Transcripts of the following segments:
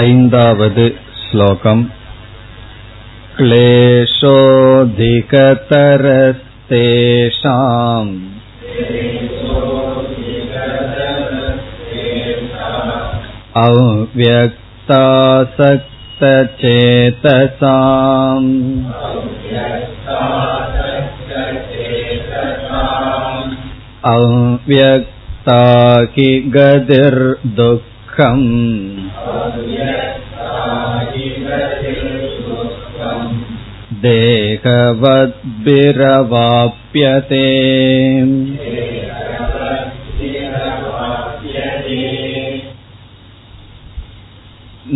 ऐन्दावद् श्लोकम् क्लेशोऽधिकतरस्तेषाम् अव्यक्तासक्तचेतसाम् अव्यक्ता हि गतिर्दुःखम् देहवद्भिरवाप्यते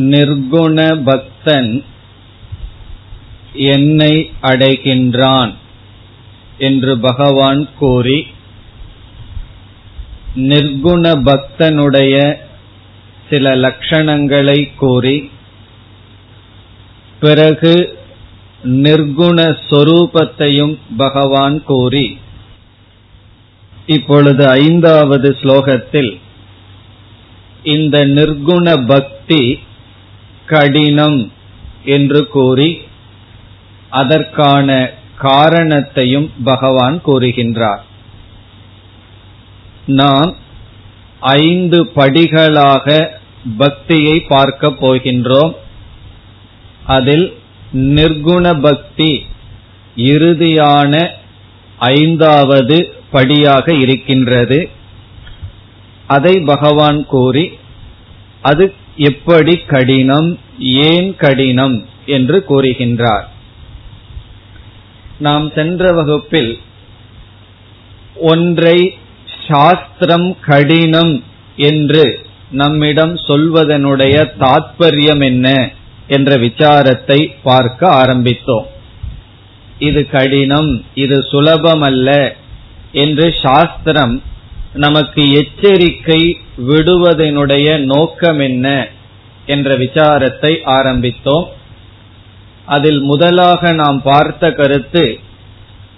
நிர்குண பக்தன் என்னை அடைகின்றான் என்று பகவான் கூறி நிர்குண பக்தனுடைய சில லட்சணங்களை கூறி பிறகு நிர்குண சொரூபத்தையும் பகவான் கூறி. இப்பொழுது ஐந்தாவது ஸ்லோகத்தில் இந்த நிர்குண பக்தி கடினம் என்று கூறி அதற்கான காரணத்தையும் பகவான் கூறுகின்றார். நாம் ஐந்து படிகளாக பக்தியை பார்க்க போகின்றோம். அதில் நிர்குண பக்தி இறுதியான ஐந்தாவது படியாக இருக்கின்றது. அதை பகவான் கூறி அது எப்படி கடினம்? ஏன் கடினம்? என்று கூறுகின்றார். நாம் சென்ற வகுப்பில் ஒன்றை சாஸ்திரம் கடினம் என்று நம்மிடம் சொல்வதனுடைய தாத்பரியம் என்ன என்ற விசாரத்தை பார்க்க ஆரம்பித்தோம். இது கடினம் இது சுலபமல்ல என்று சாஸ்திரம் நமக்கு எச்சரிக்கை விடுவதனுடைய நோக்கம் என்ன என்ற விசாரத்தை ஆரம்பித்தோம். அதில் முதலாக நாம் பார்த்த கருத்து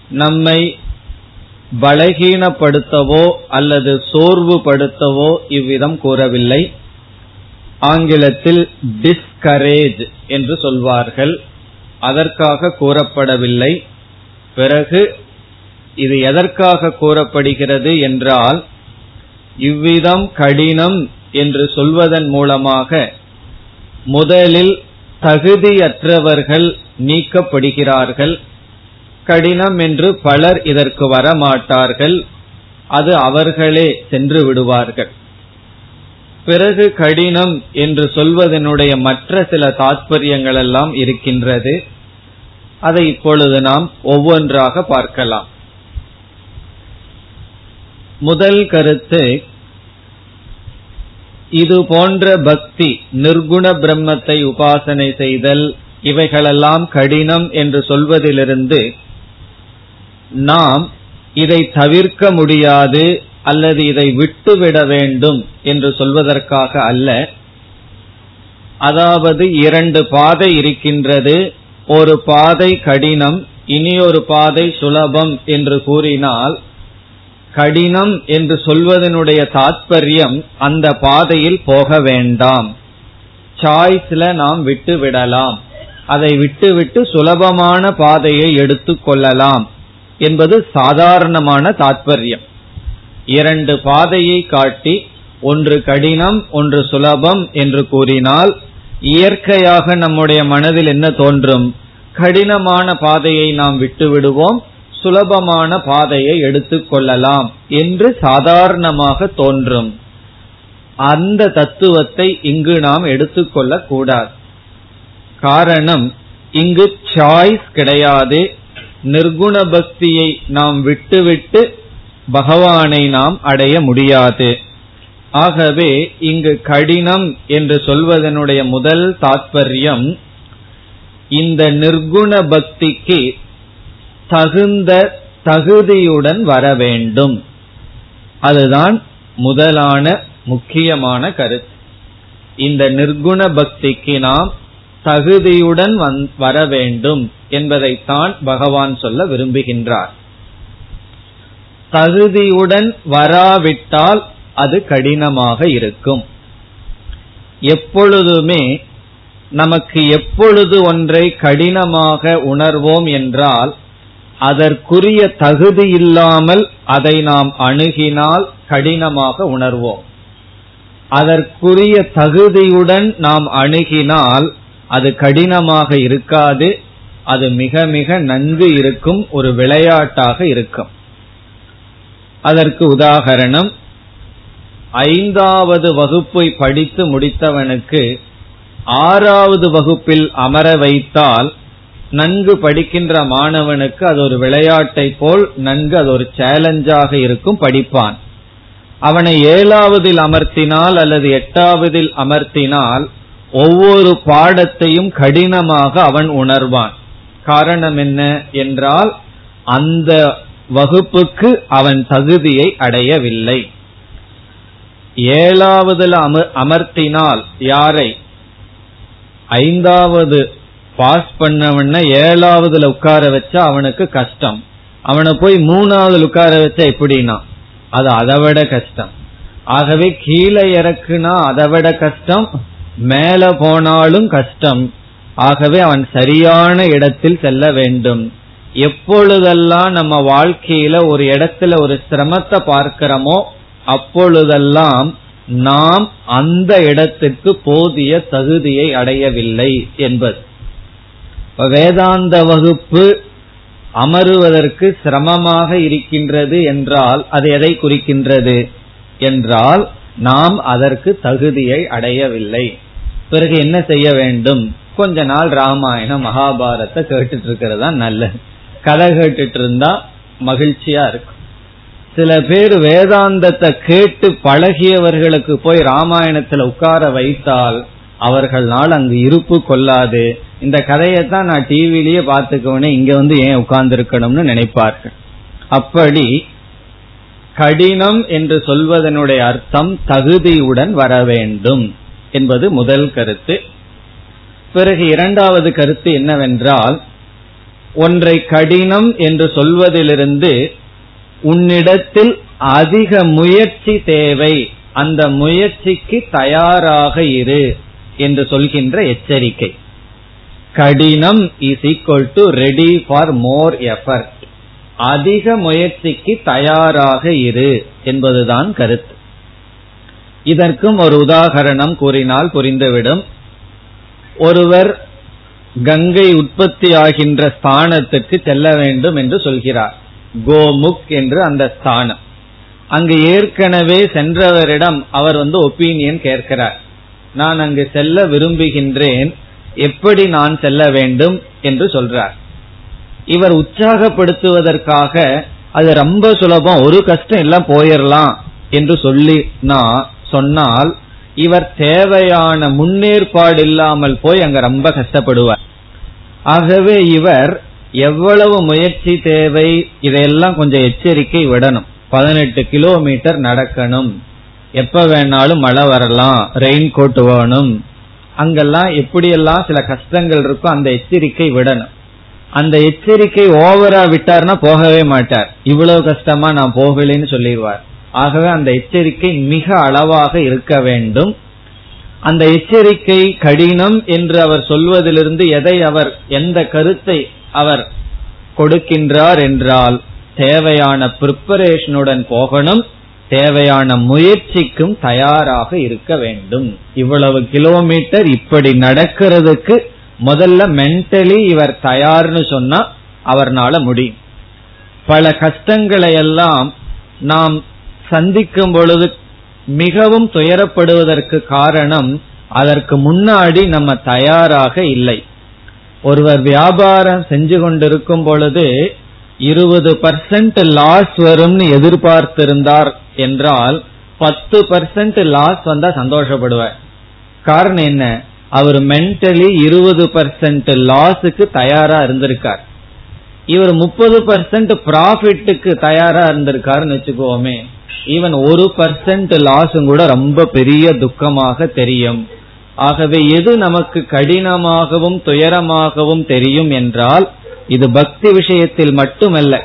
நம்மை பலகீனப்படுத்தவோ அல்லது சோர்வுபடுத்தவோ இவ்விதம் கூறவில்லை. ஆங்கிலத்தில் டிஸ்கரேஜ் என்று சொல்வார்கள். அதற்காக கூறப்படவில்லை. பிறகு இது எதற்காக கூறப்படுகிறது என்றால் இவ்விதம் கடினம் என்று சொல்வதன் மூலமாக முதலில் தகுதியற்றவர்கள் நீக்கப்படுகிறார்கள். கடினம் என்று பலர் இதற்கு வரமாட்டார்கள். அது அவர்களே சென்று விடுவார்கள். பிறகு கடினம் என்று சொல்வதனுடைய மற்ற சில தாற்பயங்கள் எல்லாம் இருக்கின்றது. அதை இப்பொழுது நாம் ஒவ்வொன்றாக பார்க்கலாம். முதல் கருத்து இது போன்ற பக்தி நிர்குண பிரம்மத்தை உபாசனை செய்தல் இவைகளெல்லாம் கடினம் என்று சொல்வதிலிருந்து நாம் இதை தவிர்க்க முடியாது அல்லது இதை விட்டுவிட வேண்டும் என்று சொல்வதற்காக அல்ல. அதாவது இரண்டு பாதை இருக்கின்றது. ஒரு பாதை கடினம் இனி ஒரு பாதை சுலபம் என்று கூறினால் கடினம் என்று சொல்வதனுடைய தாத்பரியம் அந்த பாதையில் போக வேண்டாம். சாய்ஸ்ல நாம் விட்டு விடலாம் அதை விட்டுவிட்டு சுலபமான பாதையை எடுத்துக் கொள்ளலாம். என்பது சாதாரணமான தாத்பரியம். இரண்டு பாதையை காட்டி ஒன்று கடினம் ஒன்று சுலபம் என்று கூறினால் இயற்கையாக நம்முடைய மனதில் என்ன தோன்றும்? கடினமான பாதையை நாம் விட்டு விடுவோம் சுலபமான பாதையை எடுத்துக்கொள்ளலாம் என்று சாதாரணமாக தோன்றும். அந்த தத்துவத்தை இங்கு நாம் எடுத்துக்கொள்ள கூடாது காரணம் இங்கு சாய்ஸ் கிடையாது நிர்குண பக்தியை நாம் விட்டுவிட்டு பகவானை நாம் அடைய முடியாது. ஆகவே இங்கு கடினம் என்று சொல்வதனுடைய முதல் தாற்பயம் இந்த நிர்குண பக்திக்கு தகுந்த தகுதியுடன் வர வேண்டும். அதுதான் முதலான முக்கியமான கருத்து. இந்த நிர்குண பக்திக்கு நாம் தகுதியுடன் வர வேண்டும் என்பதைத்தான் பகவான் சொல்ல விரும்புகின்றார். தகுதியுடன் வராவிட்டால் அது கடினமாக இருக்கும். எப்பொழுதுமே நமக்கு எப்பொழுது ஒன்றை கடினமாக உணர்வோம் என்றால் அதற்குரிய தகுதி இல்லாமல் அதை நாம் அணுகினால் கடினமாக உணர்வோம். அதற்குரிய தகுதியுடன் நாம் அணுகினால் அது கடினமாக இருக்காது அது மிக மிக நன்கு இருக்கும் ஒரு விளையாட்டாக இருக்கும். அதற்கு உதாகரணம் ஐந்தாவது வகுப்பை படித்து முடித்தவனுக்கு ஆறாவது வகுப்பில் அமர வைத்தால் நன்கு படிக்கின்ற மாணவனுக்கு அது ஒரு விளையாட்டை போல் நன்கு அது ஒரு சேலஞ்சாக இருக்கும் படிப்பான். அவனை ஏழாவதில் அமர்த்தினால் அல்லது எட்டாவதில் அமர்த்தினால் ஒவ்வொரு பாடத்தையும் கடினமாக அவன் உணர்வான். காரணம் என்ன என்றால் அந்த வகுப்புக்கு அவன் தகுதியை அடையவில்லை. ஏழாவதுல அமர்த்தினால் யாரை? ஐந்தாவது பாஸ் பண்ணவன ஏழாவதுல உட்கார வச்சா அவனுக்கு கஷ்டம். அவனை போய் மூணாவதுல உட்கார வச்சா எப்படின்னா? அது அதை விட கஷ்டம். ஆகவே கீழே இறக்குனா அதை விட கஷ்டம் மேல போனாலும் கஷ்டம். ஆகவே அவன் சரியான இடத்தில் செல்ல வேண்டும். எப்பொழுதெல்லாம் நம்ம வாழ்க்கையில ஒரு இடத்துல ஒரு சிரமத்தை பார்க்கிறோமோ அப்பொழுதெல்லாம் நாம் அந்த இடத்துக்கு போதிய தகுதியை அடையவில்லை என்பது. வேதாந்த வகுப்பு அமருவதற்கு சிரமமாக இருக்கின்றது என்றால் அது எதை குறிக்கின்றது? என்றால் நாம் அதற்கு தகுதியை அடையவில்லை. பிறகு என்ன செய்ய வேண்டும்? கொஞ்ச நாள் ராமாயணம் மகாபாரத்தை கேட்டுட்டு இருக்கிறது தான் நல்லது. கதை கேட்டுட்டு இருந்தா மகிழ்ச்சியா இருக்கும். சில பேர் வேதாந்தத்தை கேட்டு பழகியவர்களுக்கு போய் ராமாயணத்துல உட்கார வைத்தால் அவர்களால் அங்கு இருப்பு கொள்ளாது. இந்த கதையத்தான் நான் டிவிலேயே பார்த்துக்கவனே இங்க வந்து ஏன் உட்கார்ந்து இருக்கணும்னு நினைப்பார்கள். அப்படி கடினம் என்று சொல்வதனுடைய அர்த்தம் தகுதியுடன் வர வேண்டும் என்பது முதல் கருத்து. பிறகு இரண்டாவது கருத்து என்னவென்றால் ஒன்றை கடினம் என்று சொல்வதிலிருந்து உன்னிடத்தில் அதிக முயற்சி தேவை அந்த முயற்சிக்கு தயாராக இரு என்று சொல்கின்ற எச்சரிக்கை. கடினம் is equal to ready for more effort அதிக முயற்சிக்கு தயாராக இரு என்பதுதான் கருத்து. இதற்கும் ஒரு உதாகரணம் கூறினால் புரிந்துவிடும். ஒருவர் கங்கை உற்பத்தி ஆகின்ற ஸ்தானத்துக்கு செல்ல வேண்டும் என்று சொல்கிறார். கோமுக் என்று அந்த ஸ்தானம். அங்கு ஏற்கனவே சென்றவரிடம் அவர் வந்து ஒப்பீனியன் கேட்கிறார். நான் அங்கு செல்ல விரும்புகின்றேன். எப்படி நான் செல்ல வேண்டும் என்று சொல்றார். இவர் உற்சாகப்படுத்துவதற்காக அது ரொம்ப சுலபம். ஒரு கஷ்டம் எல்லாம் போயிடலாம் என்று சொல்லி சொன்னால் இவர் தேவையான முன்னேற்பாடு இல்லாமல் போய் அங்க ரொம்ப கஷ்டப்படுவார். ஆகவே இவர் எவ்வளவு முயற்சி தேவை இதையெல்லாம் கொஞ்சம் எச்சரிக்கை விடணும். பதினெட்டு கிலோமீட்டர் நடக்கணும். எப்ப வேணாலும் மழை வரலாம் ரெயின் கோட் வேணும். அங்கெல்லாம் எப்படியெல்லாம் சில கஷ்டங்கள் இருக்கோ அந்த எச்சரிக்கை விடணும். அந்த எச்சரிக்கை ஓவரா விட்டார்னா போகவே மாட்டார். இவ்வளவு கஷ்டமா நான் போகலைன்னு சொல்லிடுவார். ஆகவே அந்த எச்சரிக்கை மிக அளவாக இருக்க வேண்டும். அந்த எச்சரிக்கை கடினம் என்று அவர் சொல்வதிலிருந்து எதை அவர் எந்த கருத்தை அவர் கொடுக்கின்றார் என்றால் தேவையான பிரிப்பரேஷனுடன் போகணும் தேவையான முயற்சிக்கும் தயாராக இருக்க வேண்டும். இவ்வளவு கிலோமீட்டர் இப்படி நடக்கிறதுக்கு முதல்ல மென்டலி இவர் தயார்னு சொன்னா அவர்னால முடியும். பல கஷ்டங்களை எல்லாம் நாம் சந்திக்கும் பொழுது மிகவும் துயரப்படுவதற்கு காரணம் அதற்கு முன்னாடி நம்ம தயாராக இல்லை. ஒருவர் வியாபாரம் செஞ்சு கொண்டிருக்கும் பொழுது இருபது பர்சன்ட் லாஸ் வரும்னு எதிர்பார்த்திருந்தார் என்றால் பத்து பர்சன்ட் லாஸ் வந்தா சந்தோஷப்படுவார். காரணம் என்ன? அவர் மென்டலி இருபது பர்சன்ட் லாஸுக்கு தயாரா இருந்திருக்கார். இவர் முப்பது பர்சன்ட் ப்ராஃபிட்டுக்கு தயாரா இருந்திருக்காருன்னு வச்சுக்கோமே ஈவன் ஒரு பர்சன்ட் லாஸும் கூட ரொம்ப பெரிய துக்கமாக தெரியும். ஆகவே எது நமக்கு கடினமாகவும் துயரமாகவும் தெரியும் என்றால் இது பக்தி விஷயத்தில் மட்டுமல்ல.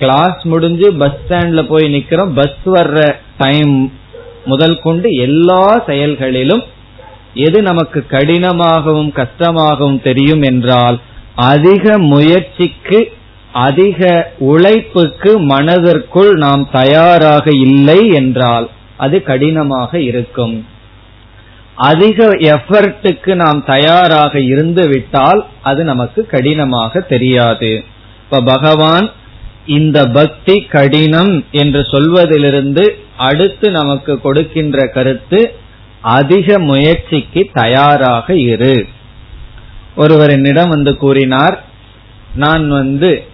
கிளாஸ் முடிஞ்சு பஸ் ஸ்டாண்ட்ல போய் நிக்கிறோம் பஸ் வர்ற டைம் முதல் கொண்டு எல்லா செயல்களிலும் எது நமக்கு கடினமாகவும் கஷ்டமாகவும் தெரியும் என்றால் அதிக முயற்சிக்கு அதிக உழைப்புக்கு மனதிற்குள் நாம் தயாராக இல்லை என்றால் அது கடினமாக இருக்கும். அதிக எஃபர்ட்டுக்கு நாம் தயாராக இருந்து விட்டால் அது நமக்கு கடினமாக தெரியாது. இப்ப பகவான் இந்த பக்தி கடினம் என்று சொல்வதிலிருந்து அடுத்து நமக்கு கொடுக்கின்ற கருத்து அதிக முயற்சிக்கு தயாராக இரு. ஒருவர் என்னிடம் வந்து கூறினார் நான் வந்து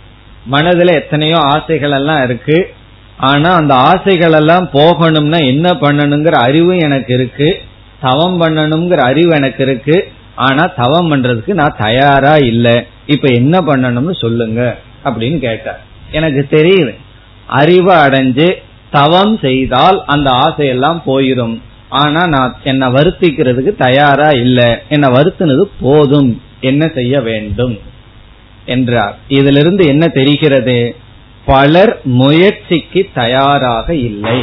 மனதில் எத்தனையோ ஆசைகள் எல்லாம் இருக்கு. ஆனா அந்த ஆசைகள் எல்லாம் போகணும்னா என்ன பண்ணணுங்கிற அறிவு எனக்கு இருக்கு. தவம் பண்ணணுங்கிற அறிவு எனக்கு இருக்கு. ஆனா தவம் பண்றதுக்கு நான் தயாரா இல்லை. இப்ப என்ன பண்ணணும்னு சொல்லுங்க. அப்படின்னு கேட்டார். எனக்கு தெரியுது. அறிவு அடைஞ்சு தவம் செய்தால் அந்த ஆசையெல்லாம் போயிடும் ஆனா நான் என்னை வருத்திக்கிறதுக்கு தயாரா இல்லை. என்னை வருத்தினது போதும். என்ன செய்ய வேண்டும்? என்றார். இதிலிருந்து என்ன தெரிகிறது? பலர் முயற்சிக்கு தயாராக இல்லை.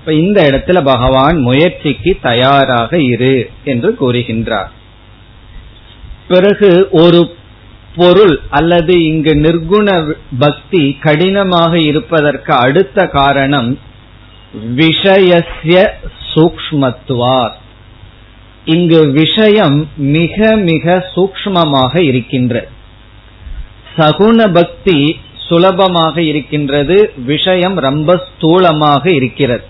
இப்ப இந்த இடத்துல பகவான் முயற்சிக்கு தயாராக இரு என்று கூறுகின்றார். பிறகு ஒரு பொருள் அல்லது இங்கு நிர்குண பக்தி கடினமாக இருப்பதற்கு அடுத்த காரணம் விஷயசிய சூக்மத்துவார் இங்கு விஷயம் மிக மிக சூக்மமாக இருக்கின்றது சகுண பக்தி சுலபமாக இருக்கின்றது விஷயம் ரொம்ப ஸ்தூலமாக இருக்கிறது.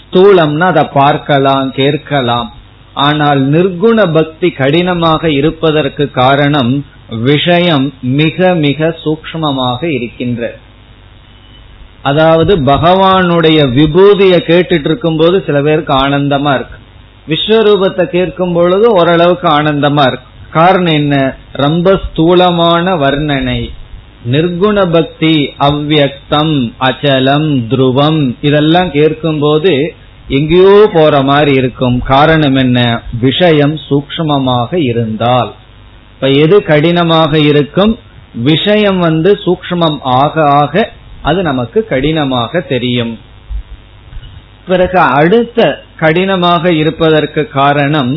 ஸ்தூலம்னா அதை பார்க்கலாம் கேட்கலாம். ஆனால் நிர்குண பக்தி கடினமாக இருப்பதற்கு காரணம் விஷயம் மிக மிக சூக்மமாக இருக்கின்றது அதாவது பகவானுடைய விபூதியை கேட்டுட்டு இருக்கும் போது சில பேருக்கு ஆனந்தமா இருக்கு. விஸ்வரூபத்தை கேட்கும் பொழுது ஓரளவுக்கு ஆனந்தமா இருக்கு. காரணம் என்ன? ரொம்ப ஸ்தூலமான வர்ணனை. நிர்குண பக்தி அவ்வியக்தம் அச்சலம் துருவம் இதெல்லாம் கேட்கும் போது எங்கேயோ போற மாதிரி இருக்கும். காரணம் என்ன? விஷயம் சூக்மமாக இருந்தால். இப்ப எது கடினமாக இருக்கும்? விஷயம் வந்து சூக்மம் ஆக ஆக அது நமக்கு கடினமாக தெரியும். பிறகு அடுத்த கடினமாக இருப்பதற்கு காரணம்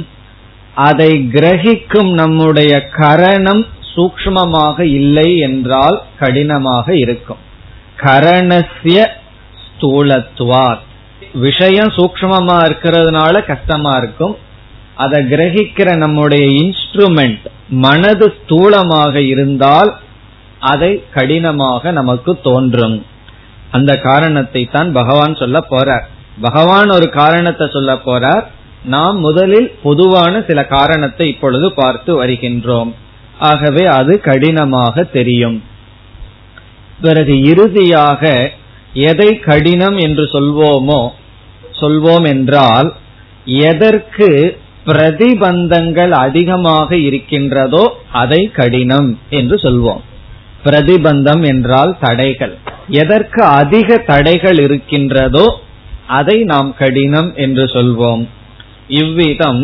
அதை கிரகிக்கும் நம்முடைய கரணம் சூக்மமாக இல்லை என்றால் கடினமாக இருக்கும். கரணசிய ஸ்தூலத்துவார் விஷயம் சூக்மமா இருக்கிறதுனால கஷ்டமா இருக்கும். அதை கிரகிக்கிற நம்முடைய இன்ஸ்ட்ருமெண்ட் மனது ஸ்தூலமாக இருந்தால் அதை கடினமாக நமக்கு தோன்றும். அந்த காரணத்தை தான் பகவான் சொல்ல போறார். பகவான் ஒரு காரணத்தை சொல்ல போறார். நாம் முதலில் பொதுவான சில காரணத்தை இப்பொழுது பார்த்து வருகின்றோம். ஆகவே அது கடினமாக தெரியும். பிறகு இறுதியாக எதை கடினம் என்று சொல்வோமோ சொல்வோம் என்றால் எதற்கு பிரதிபந்தங்கள் அதிகமாக இருக்கின்றதோ அதை கடினம் என்று சொல்வோம். பிரதிபந்தம் என்றால் தடைகள். எதற்கு அதிக தடைகள் இருக்கின்றதோ அதை நாம் கடினம் என்று சொல்வோம். இவ்விதம்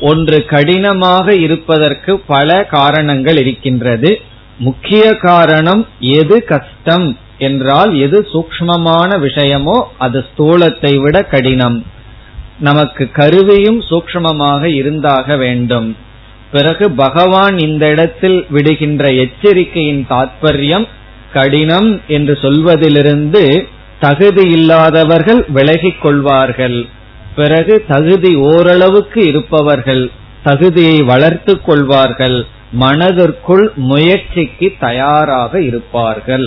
ஒன்று கடினமாக இருப்பதற்கு பல காரணங்கள் இருக்கின்றது. முக்கிய காரணம் எது கஷ்டம் என்றால் எது சூக்மமான விஷயமோ அது ஸ்தூலத்தை விட கடினம். நமக்கு கருவியும் சூக்மமாக இருந்தாக வேண்டும். பிறகு பகவான் இந்த இடத்தில் விடுகின்ற எச்சரிக்கையின் தாற்பயம் கடினம் என்று சொல்வதிலிருந்து தகுதி இல்லாதவர்கள் விலகிக் கொள்வார்கள். பிறகு தகுதி ஓரளவுக்கு இருப்பவர்கள் தகுதியை வளர்த்து கொள்வார்கள். மனதிற்குள் முயற்சிக்கு தயாராக இருப்பார்கள்.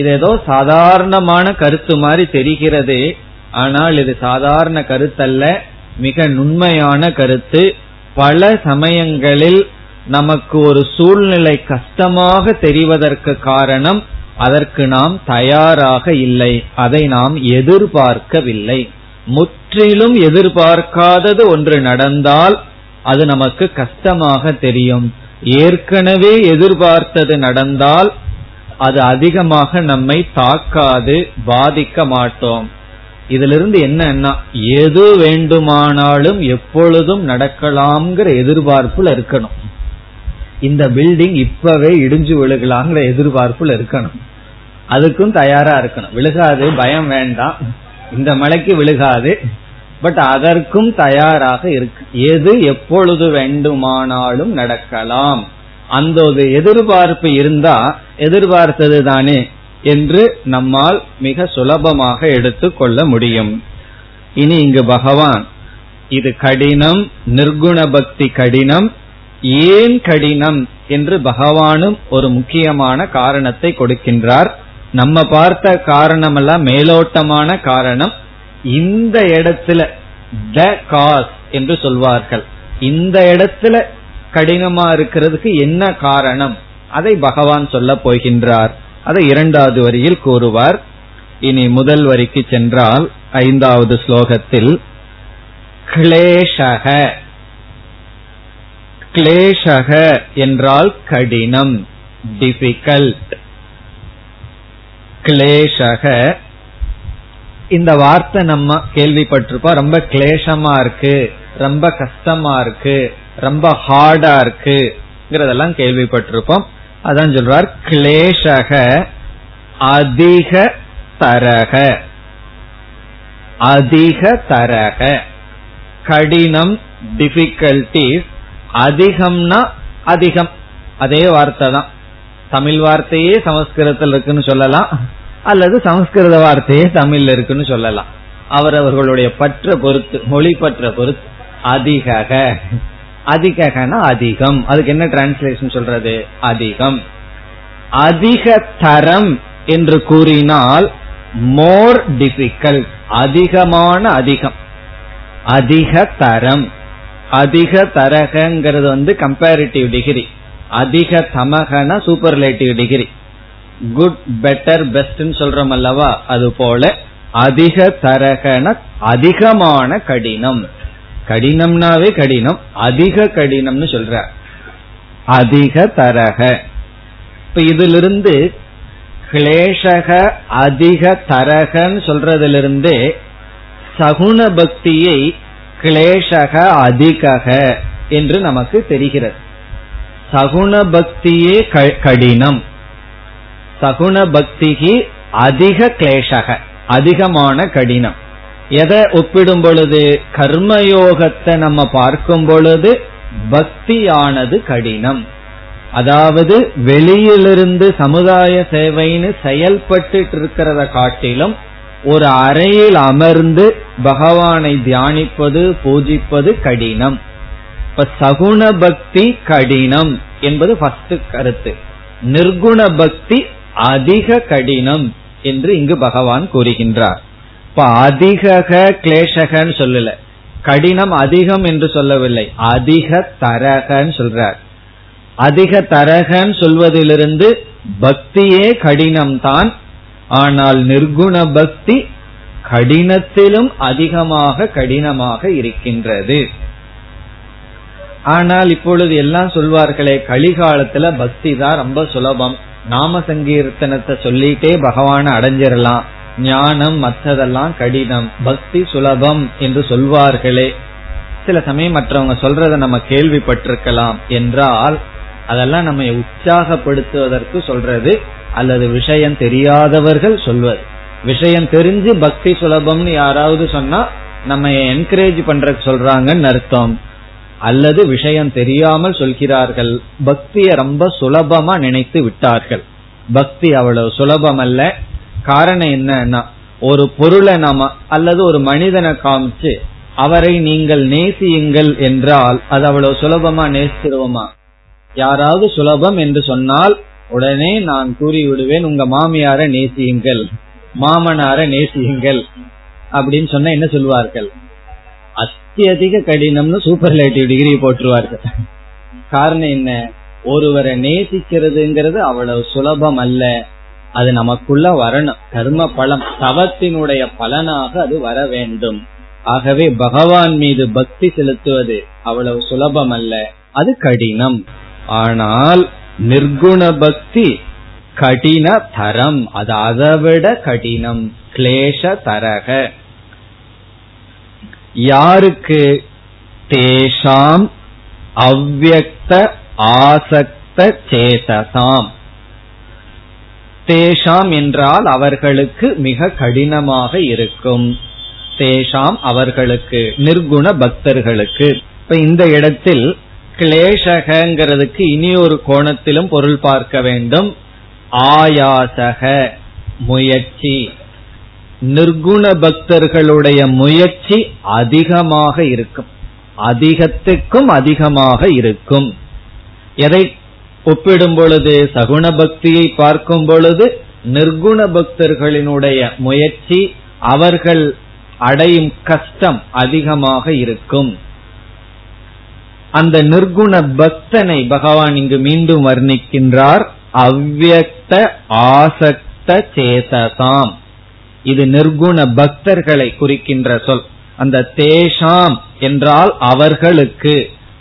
இது ஏதோ சாதாரணமான கருத்து மாதிரி தெரிகிறது ஆனால் இது சாதாரண கருத்தல்ல மிக நுண்மையான கருத்து. பல சமயங்களில் நமக்கு ஒரு சூழ்நிலை கஷ்டமாக தெரிவதற்கு காரணம் அதற்கு நாம் தயாராக இல்லை. அதை நாம் எதிர்பார்க்கவில்லை. முற்றிலும் எதிர்பார்க்காதது ஒன்று நடந்தால் அது நமக்கு கஷ்டமாக தெரியும். ஏற்கனவே எதிர்பார்த்தது நடந்தால் அது அதிகமாக நம்மை தாக்காது பாதிக்க மாட்டோம். இதிலிருந்து என்னன்னா எது வேண்டுமானாலும் எப்பொழுதும் நடக்கலாம்ங்கிற எதிர்பார்ப்புல இருக்கணும். இந்த பில்டிங் இப்பவே இடிஞ்சு விழுகலாங்கிற எதிர்பார்ப்புல இருக்கணும். அதுக்கும் தயாரா இருக்கணும். விழுகாது பயம் வேண்டாம். இந்த மலைக்கு விழுகாது. பட் அதற்கும் தயாராக இருக்கு. எது எப்பொழுது வேண்டுமானாலும் நடக்கலாம். அந்த ஒரு எதிர்பார்ப்பு இருந்தா எதிர்பார்த்தது தானே. என்று நம்மால் மிக சுலபமாக எடுத்துக்கொள்ள முடியும். இனி இங்கு பகவான் இது கடினம் நிர்குண பக்தி கடினம் ஏன் கடினம் என்று பகவானும் ஒரு முக்கியமான காரணத்தை கொடுக்கின்றார். நம்ம பார்த்த காரணம் எல்லாம் மேலோட்டமான காரணம் இந்த இடத்துல த காஸ் என்று சொல்வார்கள். இந்த இடத்துல கடினமா இருக்கிறதுக்கு என்ன காரணம்? அதை பகவான் சொல்ல போகின்றார். அதை இரண்டாவது வரியில் கூறுவார். இனி முதல் வரிக்கு சென்றால் ஐந்தாவது ஸ்லோகத்தில் கிளேஷக. கிளேஷக என்றால் கடினம் டிஃபிகல்ட் கிளேஷக. இந்த வார்த்தை நம்ம கேள்விப்பட்டிருப்போம். ரொம்ப கிளேஷமா இருக்கு ரொம்ப கஷ்டமா இருக்கு ரொம்ப ஹார்டா இருக்குங்கிறதெல்லாம் கேள்விப்பட்டிருப்போம். அதான் சொல்றார் கிளேஷக அதிக தரக. அதிக தரக. கடினம் டிஃபிகல்டிஸ் அதிகம்னா அதிகம். அதே வார்த்தை தான். தமிழ் வார்த்தையே சமஸ்கிருதத்தில் இருக்குன்னு சொல்லலாம் அல்லது சமஸ்கிருத வார்த்தையே தமிழ்ல இருக்குன்னு சொல்லலாம். அவர் அவர்களுடைய பற்ற பொறுத்து மொழி பற்ற பொறுத்து அதிக அதிகனா அதிகம். அதுக்கு என்ன டிரான்ஸ்லேஷன் சொல்றது? அதிகம். அதிக தரம் என்று கூறினால் மோர் டிஃபிகல்ட் அதிகமான அதிகம். அதிக தரம் அதிக தரகங்கிறது வந்து கம்பேரிட்டிவ் டிகிரி அதிக தமகன superlative degree good better best சொல்றோம் அல்லவா? அது போல அதிக தரகன அதிகமான கடினம். கடினம்னாவே கடினம் அதிக கடினம்னு சொல்ற. அதிக தரக. இப்ப இதிலிருந்து கிளேஷக அதிக தரகன்னு சொல்றதிலிருந்தே சகுண பக்தியை கிளேஷக அதிகக என்று நமக்கு தெரிகிறது. சகுண பக்தியே கடினம். சகுண பக்திகி அதிக கிளேஷக அதிகமான கடினம். எதை ஒப்பிடும் பொழுது கர்மயோகத்தை நம்ம பார்க்கும் பொழுது பக்தியானது கடினம். அதாவது வெளியிலிருந்து சமுதாய சேவைன்னு செயல்பட்டு இருக்கிறத காட்டிலும் ஒரு அறையில் அமர்ந்து பகவானை தியானிப்பது பூஜிப்பது கடினம். இப்ப சகுண பக்தி கடினம் என்பது ஃபர்ஸ்ட் கருத்து. நிர்குண பக்தி அதிக கடினம் என்று இங்கு பகவான் கூறுகின்றார். இப்ப அதிக கிளேசகன்னு சொல்லல. கடினம் அதிகம் என்று சொல்லவில்லை. அதிக தரகன்னு சொல்றார். அதிக தரகன்னு சொல்வதிலிருந்து பக்தியே கடினம்தான். ஆனால் நிர்குண பக்தி கடினத்திலும் அதிகமாக கடினமாக இருக்கின்றது. ஆனால் இப்பொழுது எல்லாம் சொல்வார்களே கலிகாலத்துல பக்தி தான் ரொம்ப சுலபம். நாம சங்கீர்த்தனத்தை சொல்லிட்டே பகவான அடைஞ்சிடலாம் ஞானம் மற்றதெல்லாம் கடினம். பக்தி சுலபம் என்று சொல்வார்களே. சில சமயம் மற்றவங்க சொல்றத நம்ம கேள்விப்பட்டிருக்கலாம் என்றால் அதெல்லாம் நம்ம உற்சாகப்படுத்துவதற்கு சொல்றது அல்லது விஷயம் தெரியாதவர்கள் சொல்வது. விஷயம் தெரிஞ்சு பக்தி சுலபம்னு யாராவது சொன்னா நம்ம என்கரேஜ் பண்ற சொல்றாங்கன்னு அர்த்தம். அல்லது விஷயம் தெரியாமல் சொல்கிறார்கள். பக்தியை ரொம்ப சுலபமா நினைத்து விட்டார்கள். பக்தி அவ்வளவு சுலபம் அல்ல காரணம் என்னன்னா ஒரு பொருளை நாம அல்லது ஒரு மனிதனை காமிச்சு அவரை நீங்கள் நேசியுங்கள் என்றால் அது அவ்வளவு சுலபமா நேசிடுவோமா யாராவது சுலபம் என்று சொன்னால் உடனே நான் கூறி விடுவேன் உங்க மாமியார நேசியுங்கள் மாமனார நேசியுங்கள் அப்படின்னு சொன்னா என்ன சொல்லுவார்கள்? அத்தியதிக கடினம்னு சூப்பர்லேட்டிவ் டிகிரி போட்டுருவார்கள். காரணம் என்ன? ஒருவரை நேசிக்கிறதுங்கிறது அவ்வளவு சுலபம் அல்ல. அது நமக்குள்ள வரணும். கர்ம பலம் தவத்தினுடைய பலனாக அது வர வேண்டும். ஆகவே பகவான் மீது பக்தி செலுத்துவது அவ்வளவு சுலபம் அல்ல அது கடினம். ஆனால் நிர்குண பக்தி கடின தரம். அது அதைவிட கடினம். கிளேஷ தரக. யாருக்கு தேஷாம் அவ்வக்த ஆசக்த சேதசாம்? தேஷாம் என்றால் அவர்களுக்கு மிக கடினமாக இருக்கும். தேஷாம் அவர்களுக்கு நிர்குண பக்தர்களுக்கு. இப்ப இந்த இடத்தில் கிளேஷகங்கிறதுக்கு இனி ஒரு கோணத்திலும் பொருள் பார்க்க வேண்டும். ஆயாசக முயற்சி. நிர்குண பக்தர்களுடைய முயற்சி அதிகமாக இருக்கும். அதிகத்துக்கும் அதிகமாக இருக்கும். எதை ஒப்பிடும் பொழுது சகுண பக்தியை பார்க்கும் பொழுது நிர்குண பக்தர்களினுடைய முயற்சி அவர்கள் அடையும் கஷ்டம் அதிகமாக இருக்கும். அந்த நிர்குண பக்தனை பகவான் இங்கு மீண்டும் வர்ணிக்கின்றார். அவ்வக்த ஆசக்த சேததாம் இது நிர்குண பக்தர்களை குறிக்கின்ற சொல். அந்த தேஷாம் என்றால் அவர்களுக்கு.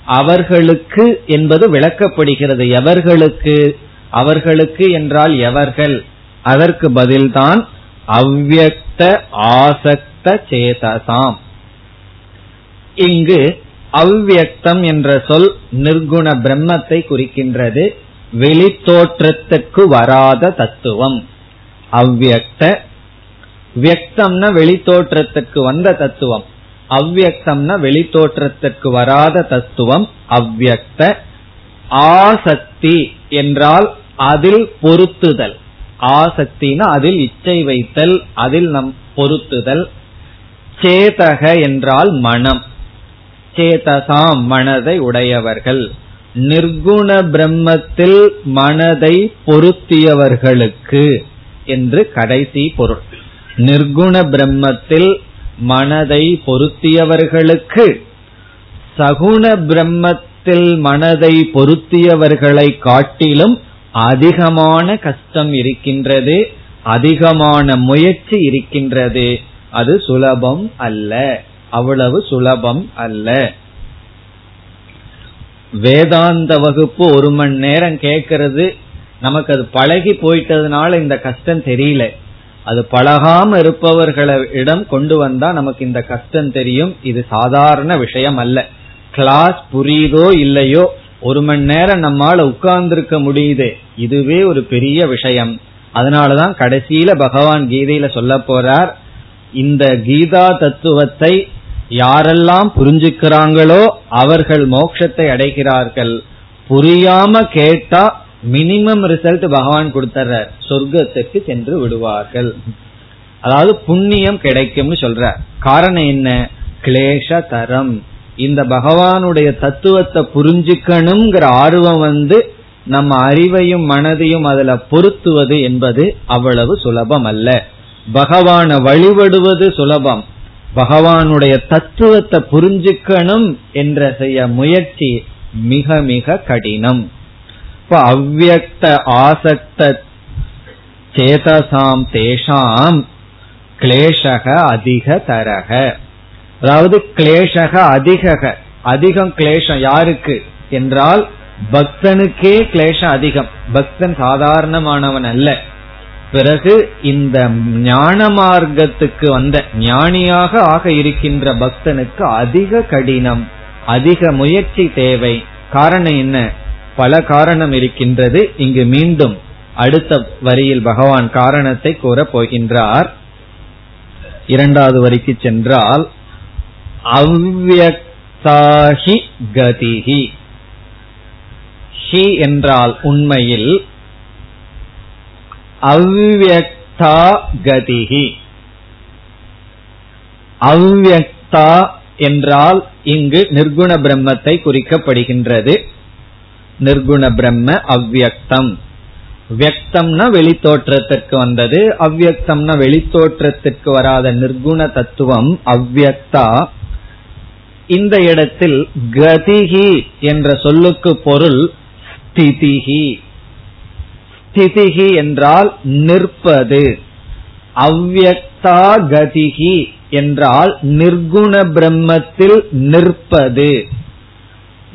அவர்களுக்கு என்பது விளக்கப்படுகிறது. எவர்களுக்கு? அவர்களுக்கு என்றால் எவர்கள்? அதற்கு பதில்தான் அவ்வக்த ஆசக்த சேதசாம். இங்கு அவ்வக்தம் என்ற சொல் நிர்குண பிரம்மத்தை குறிக்கின்றது. வெளித்தோற்றத்துக்கு வராத தத்துவம். அவ்வக்த வியக்தம்னா வெளித்தோற்றத்துக்கு வந்த தத்துவம். அவ்வக்தம்னா வெளித்தோற்றத்திற்கு வராத தத்துவம் அவ்வக்த ஆசக்தி என்றால் அதில் பொருத்துதல். ஆசக்தினா அதில் இச்சை வைத்தல் அதில் நம் பொருத்துதல். சேதக என்றால் மனம். சேதசாம் மனதை உடையவர்கள். நிர்குண பிரம்மத்தில் மனதை பொருத்தியவர்களுக்கு என்று கடைசி பொருள். நிர்குண பிரம்மத்தில் மனதை பொருத்தியவர்களுக்கு சகுண பிரம்மத்தில் மனதை பொருத்தியவர்களை காட்டிலும் அதிகமான கஷ்டம் இருக்கின்றது அதிகமான முயற்சி இருக்கின்றது. அது சுலபம் அல்ல. அவ்வளவு சுலபம் அல்ல. வேதாந்த வகுப்பு ஒரு மணி நேரம் கேட்கறது. நமக்கு அது பழகி போயிட்டதுனால இந்த கஷ்டம் தெரியல. அது பழகாம இருப்பவர்களை இடம் கொண்டு வந்தா நமக்கு இந்த கஷ்டம் தெரியும். இது சாதாரண விஷயம் அல்ல. கிளாஸ் புரியுதோ இல்லையோ ஒரு மணி நேரம் நம்மால உட்கார்ந்திருக்க முடியுது. இதுவே ஒரு பெரிய விஷயம். அதனாலதான் கடைசியில பகவான் கீதையில சொல்ல போறார் இந்த கீதா தத்துவத்தை யாரெல்லாம் புரிஞ்சுக்கிறாங்களோ அவர்கள் மோட்சத்தை அடைகிறார்கள். புரியாம கேட்டா மினிமம் ரிசல்ட் பகவான் கொடுத்துறார் சொர்க்கத்துக்கு சென்று விடுவார்கள். அதாவது புண்ணியம் கிடைக்கும்னு சொல்ற காரணம் என்ன? கிளேஷ தரம் இந்த பகவானுடைய தத்துவத்தை புரிஞ்சுக்கணுங்கிற ஆர்வம் வந்து நம்ம அறிவையும் மனதையும் அதுல பொருத்துவது என்பது அவ்வளவு சுலபம் அல்ல பகவான வழிபடுவது சுலபம். பகவானுடைய தத்துவத்தை புரிஞ்சுக்கணும் என்ற செய்ய முயற்சி மிக மிக கடினம். இப்ப அவ்வக்த ஆசக்த சேதசாம் தேஷாம் கிளேஷக அதிக தரக அதாவது கிளேஷக அதிக அதிகம் கிளேஷம் யாருக்கு? என்றால் பக்தனுக்கே கிளேஷம் அதிகம். பக்தன் சாதாரணமானவன் அல்ல. பிறகு இந்த ஞான மார்க்கத்துக்கு வந்த ஞானியாக ஆக இருக்கின்ற பக்தனுக்கு அதிக கடினம் அதிக முயற்சி தேவை. காரணம் என்ன? பல காரணம் இருக்கின்றது. இங்கு மீண்டும் அடுத்த வரியில் பகவான் காரணத்தை கூறப் போகின்றார். இரண்டாவது வரிக்கு சென்றால் அவ்வக்தாஹி கதிஹி. ஹி என்றால் உண்மையில் அவ்வக்தா கதிஹி. அவ்வக்தா என்றால் இங்கு நிர்குண பிரம்மத்தை குறிக்கப்படுகின்றது. நிர்குண பிரம்ம அவ்வியக்தம். வியக்தம்னா வெளித்தோற்றத்திற்கு வந்தது அவ்வியக்தம்னா வெளித்தோற்றத்திற்கு வராத நிர்குண தத்துவம் அவ்வியக்தா. இந்த இடத்தில் கதிகி என்ற சொல்லுக்கு பொருள் ஸ்திதிகி ஸ்திதிகி என்றால் நிற்பது. அவ்வக்தா கதிகி என்றால் நிர்குண பிரம்மத்தில் நிற்பது.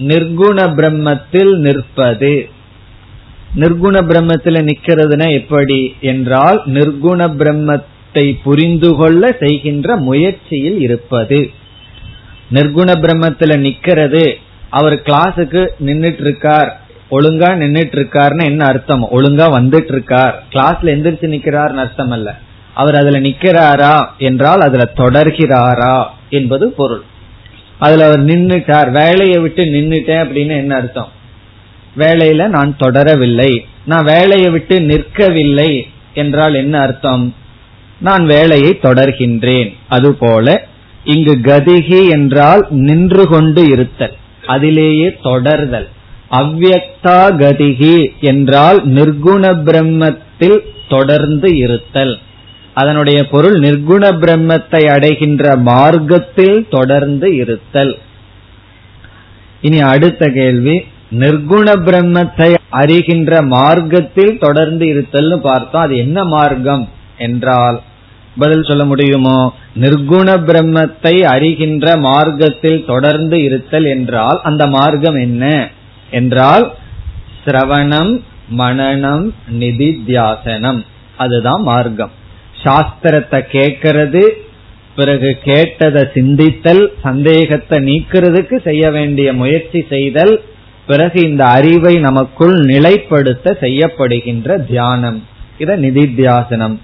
நிர்குண பிரம்மத்தில் நிற்பது. நிர்குண பிரம்மத்தில் நிக்கிறதுனா எப்படி என்றால் நிர்குண பிரம்மத்தை புரிந்து கொள்ள செய்கின்ற முயற்சியில் இருப்பது. நிர்குண பிரம்மத்துல நிக்கிறது அவர் கிளாஸுக்கு நின்றுட்டு இருக்கார் ஒழுங்கா நின்றுட்டு இருக்காருன்னு என்ன அர்த்தம்? ஒழுங்கா வந்துட்டு இருக்கார் கிளாஸ்ல எந்திரிச்சு நிக்கிறார்னு அர்த்தம் அல்ல அவர் அதுல நிக்கிறாரா என்றால் அதுல தொடர்கிறாரா என்பது பொருள். அதுல அவர் நின்றுட்டார் வேலையை விட்டு நின்றுட்டேன் அப்படின்னு என்ன அர்த்தம்? வேலையில நான் தொடரவில்லை. நான் வேலையை விட்டு நிற்கவில்லை என்றால் என்ன அர்த்தம்? நான் வேலையை தொடர்கின்றேன். அதுபோல இங்கு கதிகி என்றால் நின்று கொண்டு இருத்தல் அதிலேயே தொடர்தல். அவ்வக்தா கதிகி என்றால் நிர்குண பிரம்மத்தில் தொடர்ந்து இருத்தல். அதனுடைய பொருள் நிர்குண பிரம்மத்தை அடைகின்ற மார்க்கத்தில் தொடர்ந்து இருத்தல். இனி அடுத்த கேள்வி நிர்குண பிரம்மத்தை அறிகின்ற மார்க்கத்தில் தொடர்ந்து இருத்தல்னு பார்த்தோம். அது என்ன மார்க்கம் என்றால் பதில் சொல்ல முடியுமோ? நிர்குண பிரம்மத்தை அறிகின்ற மார்க்கத்தில் தொடர்ந்து இருத்தல் என்றால் அந்த மார்க்கம் என்ன என்றால் சிரவணம் மனநம் நிதித்தியாசனம். அதுதான் மார்க்கம். சாஸ்திரத்தை கேட்கறது பிறகு கேட்டதை சிந்தித்தல் சந்தேகத்தை நீக்கிறதுக்கு செய்ய வேண்டிய முயற்சி செய்தல் பிறகு இந்த அறிவை நமக்குள் நிலைப்படுத்த செய்யப்படுகின்ற தியானம். இத நிதித்தியாசனம்.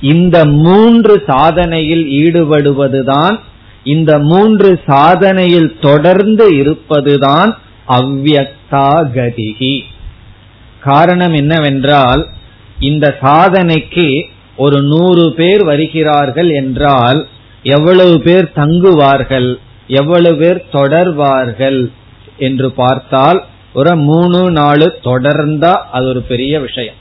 இந்த மூன்று சாதனையில் ஈடுபடுவதுதான் இந்த மூன்று சாதனையில் தொடர்ந்து இருப்பதுதான் அவ்வக்தா காரணம் என்னவென்றால் இந்த சாதனைக்கு ஒரு நூறு பேர் வருகிறார்கள் என்றால் எவ்வளவு பேர் தங்குவார்கள் எவ்வளவு பேர் தொடர்வார்கள் என்று பார்த்தால் ஒரு மூணு நாலு தொடர்ந்தா அது ஒரு பெரிய விஷயம்.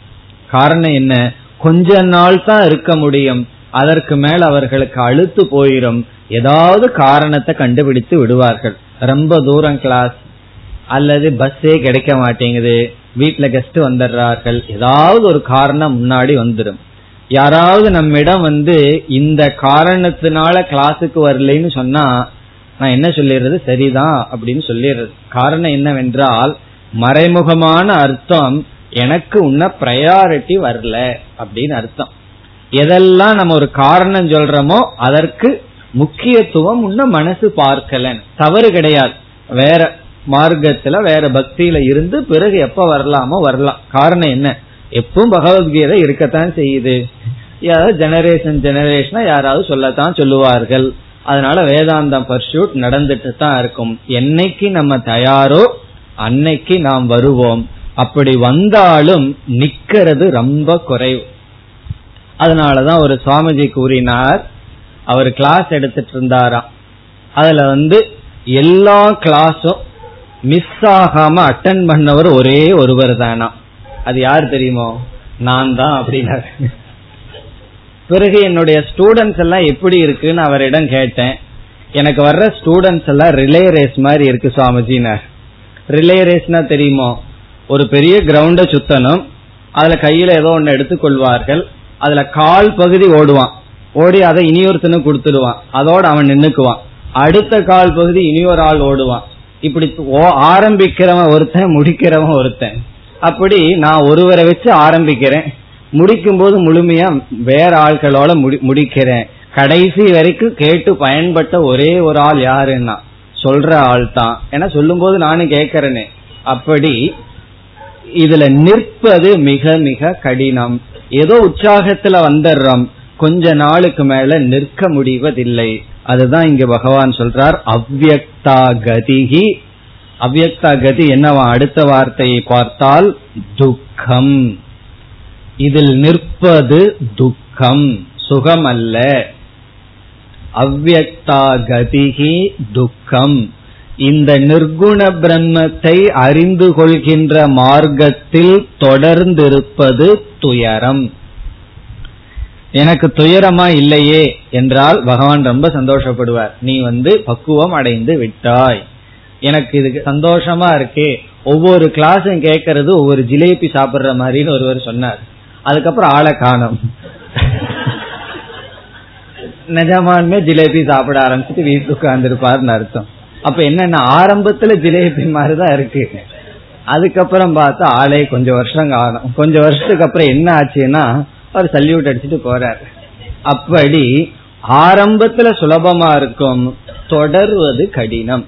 காரணம் என்ன? கொஞ்ச நாள் தான் இருக்க முடியும். அதற்கு மேல் அவர்களுக்கு அழுத்து போயிடும் ஏதாவது காரணத்தை கண்டுபிடித்து விடுவார்கள். ரொம்ப தூரம் கிளாஸ் அல்லது பஸ்ஸே கிடைக்க மாட்டேங்குது. வீட்டுல கெஸ்ட் வந்துடுறார்கள். ஏதாவது ஒரு காரணம் முன்னாடி வந்துடும் யாராவது நம்மிடம் வந்து இந்த காரணத்தினால கிளாஸுக்கு வரலைன்னு சொன்னா நான் என்ன சொல்லிடுறது? சரிதான் அப்படின்னு சொல்லிடுறது. காரணம் என்னவென்றால் மறைமுகமான அர்த்தம் எனக்கு உன்ன ப்ரையாரிட்டி வரல அப்படின்னு அர்த்தம். எதெல்லாம் நம்ம ஒரு காரணம் சொல்றோமோ அதற்கு முக்கியத்துவம் உன்ன மனசு பார்க்கலன்னு. தவறு கிடையாது. வேற மார்க்கத்துல வேற பக்தியில இருந்து பிறகு எப்ப வரலாமோ வரலாம். காரணம் என்ன? எப்பவும் பகவத்கீதை இருக்கத்தான் செய்யுது. யாராவது ஜெனரேஷன் ஜெனரேஷனா யாராவது சொல்லத்தான் சொல்லுவார்கள். அதனால வேதாந்தம் பர்சூட் நடந்துட்டு தான் இருக்கும். என்னைக்கு நம்ம தயாரோ அன்னைக்கு நாம் வருவோம். அப்படி வந்தாலும் நிக்கிறது ரொம்ப குறைவு. அதனாலதான் ஒரு சுவாமிஜி கூறினார் அவர் கிளாஸ் எடுத்துட்டு இருந்தாராம் அதுல வந்து எல்லா கிளாஸும் மிஸ் ஆகாம அட்டன் பண்ணவர் ஒரே ஒருவர் தானா அது யார் தெரியுமோ? நான் தான் அப்படின்னாரு. பிறகு என்னுடைய ஸ்டூடெண்ட்ஸ் எல்லாம் எப்படி இருக்குன்னு அவரிடம் கேட்டேன். எனக்கு வர்ற ஸ்டூடெண்ட்ஸ் எல்லாம் ரிலே ரேஸ் மாதிரி இருக்கு சுவாமிஜினார். ரிலே ரேஸ்னா தெரியுமோ? ஒரு பெரிய கிரவுண்ட சுத்தணும். அதுல கையில ஏதோ ஒன்னு எடுத்துக்கொள்வார்கள் அதுல கால் பகுதி ஓடுவான். ஓடி அதை இனியொருத்தனுக்கு கொடுத்துடுவான். அதோட அவன் நின்னுக்குவான். அடுத்த கால் பகுதி இனியொரு ஆள் ஓடுவான். இப்படி ஆரம்பிக்கிறவன் ஒருத்தன் முடிக்கிறவன் ஒருத்தன். அப்படி நான் ஒருவரை வச்சு ஆரம்பிக்கிறேன். முடிக்கும் போது முழுமையா வேற ஆட்களோட முடிக்கிறேன். கடைசி வரைக்கும் கேட்டு பயன்பட்ட ஒரே ஒரு ஆள் யாருன்னா சொல்ற ஆள் தான் ஏன்னா சொல்லும் போது நானும் கேட்கறேனே அப்படி இதுல நிற்பது மிக மிக கடினம். ஏதோ உற்சாகத்துல வந்துடுறோம் கொஞ்ச நாளுக்கு மேல நிற்க முடிவதில்லை. அதுதான் இங்க பகவான் சொல்றார் அவ்வக்தா கதிகி அவ்வக்தா கதி என்னவா? அடுத்த வார்த்தையை பார்த்தால் துக்கம். இதில் நிற்பது துக்கம். சுகம் அல்ல அவ்வக்தா கதிகி துக்கம். இந்த நிர்குண பிரம்மத்தை அறிந்து கொள்கின்ற மார்க்கத்தில் தொடர்ந்திருப்பது துயரம். எனக்கு துயரமா இல்லையே என்றால் பகவான் ரொம்ப சந்தோஷப்படுவார். நீ வந்து பக்குவம் அடைந்து விட்டாய். எனக்கு இதுக்கு சந்தோஷமா இருக்கே. ஒவ்வொரு கிளாஸும் கேட்கறது ஒவ்வொரு ஜிலேபி சாப்பிடுற மாதிரின்னு ஒருவர் சொன்னார். அதுக்கப்புறம் ஆளை காணும். நிஜமானுமே ஜிலேபி சாப்பிட ஆரம்பிச்சுட்டு வீட்டுக்கு உட்கார்ந்துருப்பாருன்னு அர்த்தம். அப்ப என்னன்னா ஆரம்பத்துல ஜிலேபி மாதிரிதான் இருக்கு. அதுக்கப்புறம் பார்த்தா ஆளே கொஞ்சம் வருஷம் காணும். கொஞ்சம் வருஷத்துக்கு அப்புறம் என்ன ஆச்சுன்னா அவர் சல்யூட் அடிச்சுட்டு போறாரு. அப்படி ஆரம்பத்துல சுலபமா இருக்கும். தொடர்வது கடினம்.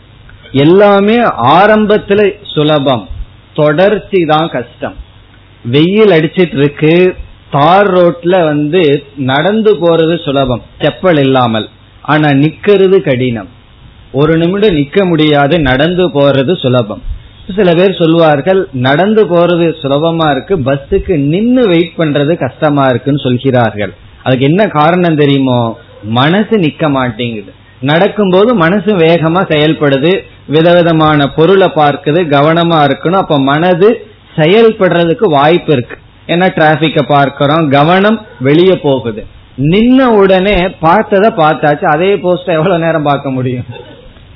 எல்லாமே ஆரம்பத்துல சுலபம். தொடர்ச்சி தான் கஷ்டம். வெயில் அடிச்சிட்டு இருக்கு தார் ரோட்ல வந்து நடந்து போறது சுலபம் செப்பல் இல்லாமல். ஆனா நிக்கிறது கடினம். ஒரு நிமிடம் நிக்க முடியாது நடந்து போறது சுலபம். சில பேர் சொல்வார்கள் நடந்து போறது சுலபமா இருக்கு பஸ்ஸுக்கு நின்னு வெயிட் பண்றது கஷ்டமா இருக்குன்னு சொல்கிறார்கள். அதுக்கு என்ன காரணம் தெரியுமோ? மனசு நிக்க மாட்டேங்குது. நடக்கும்போது மனசு வேகமா செயல்படுது விதவிதமான பொருளை பார்க்குது கவனமா இருக்கணும். அப்ப மனது செயல்படுறதுக்கு வாய்ப்பு இருக்கு. ஏன்னா டிராபிக்க பார்க்கிறோம் கவனம் வெளியே போகுது. நின்ன உடனே பார்த்தத பார்த்தாச்சு அதே போஸ்ட எவ்வளவு நேரம் பார்க்க முடியும்?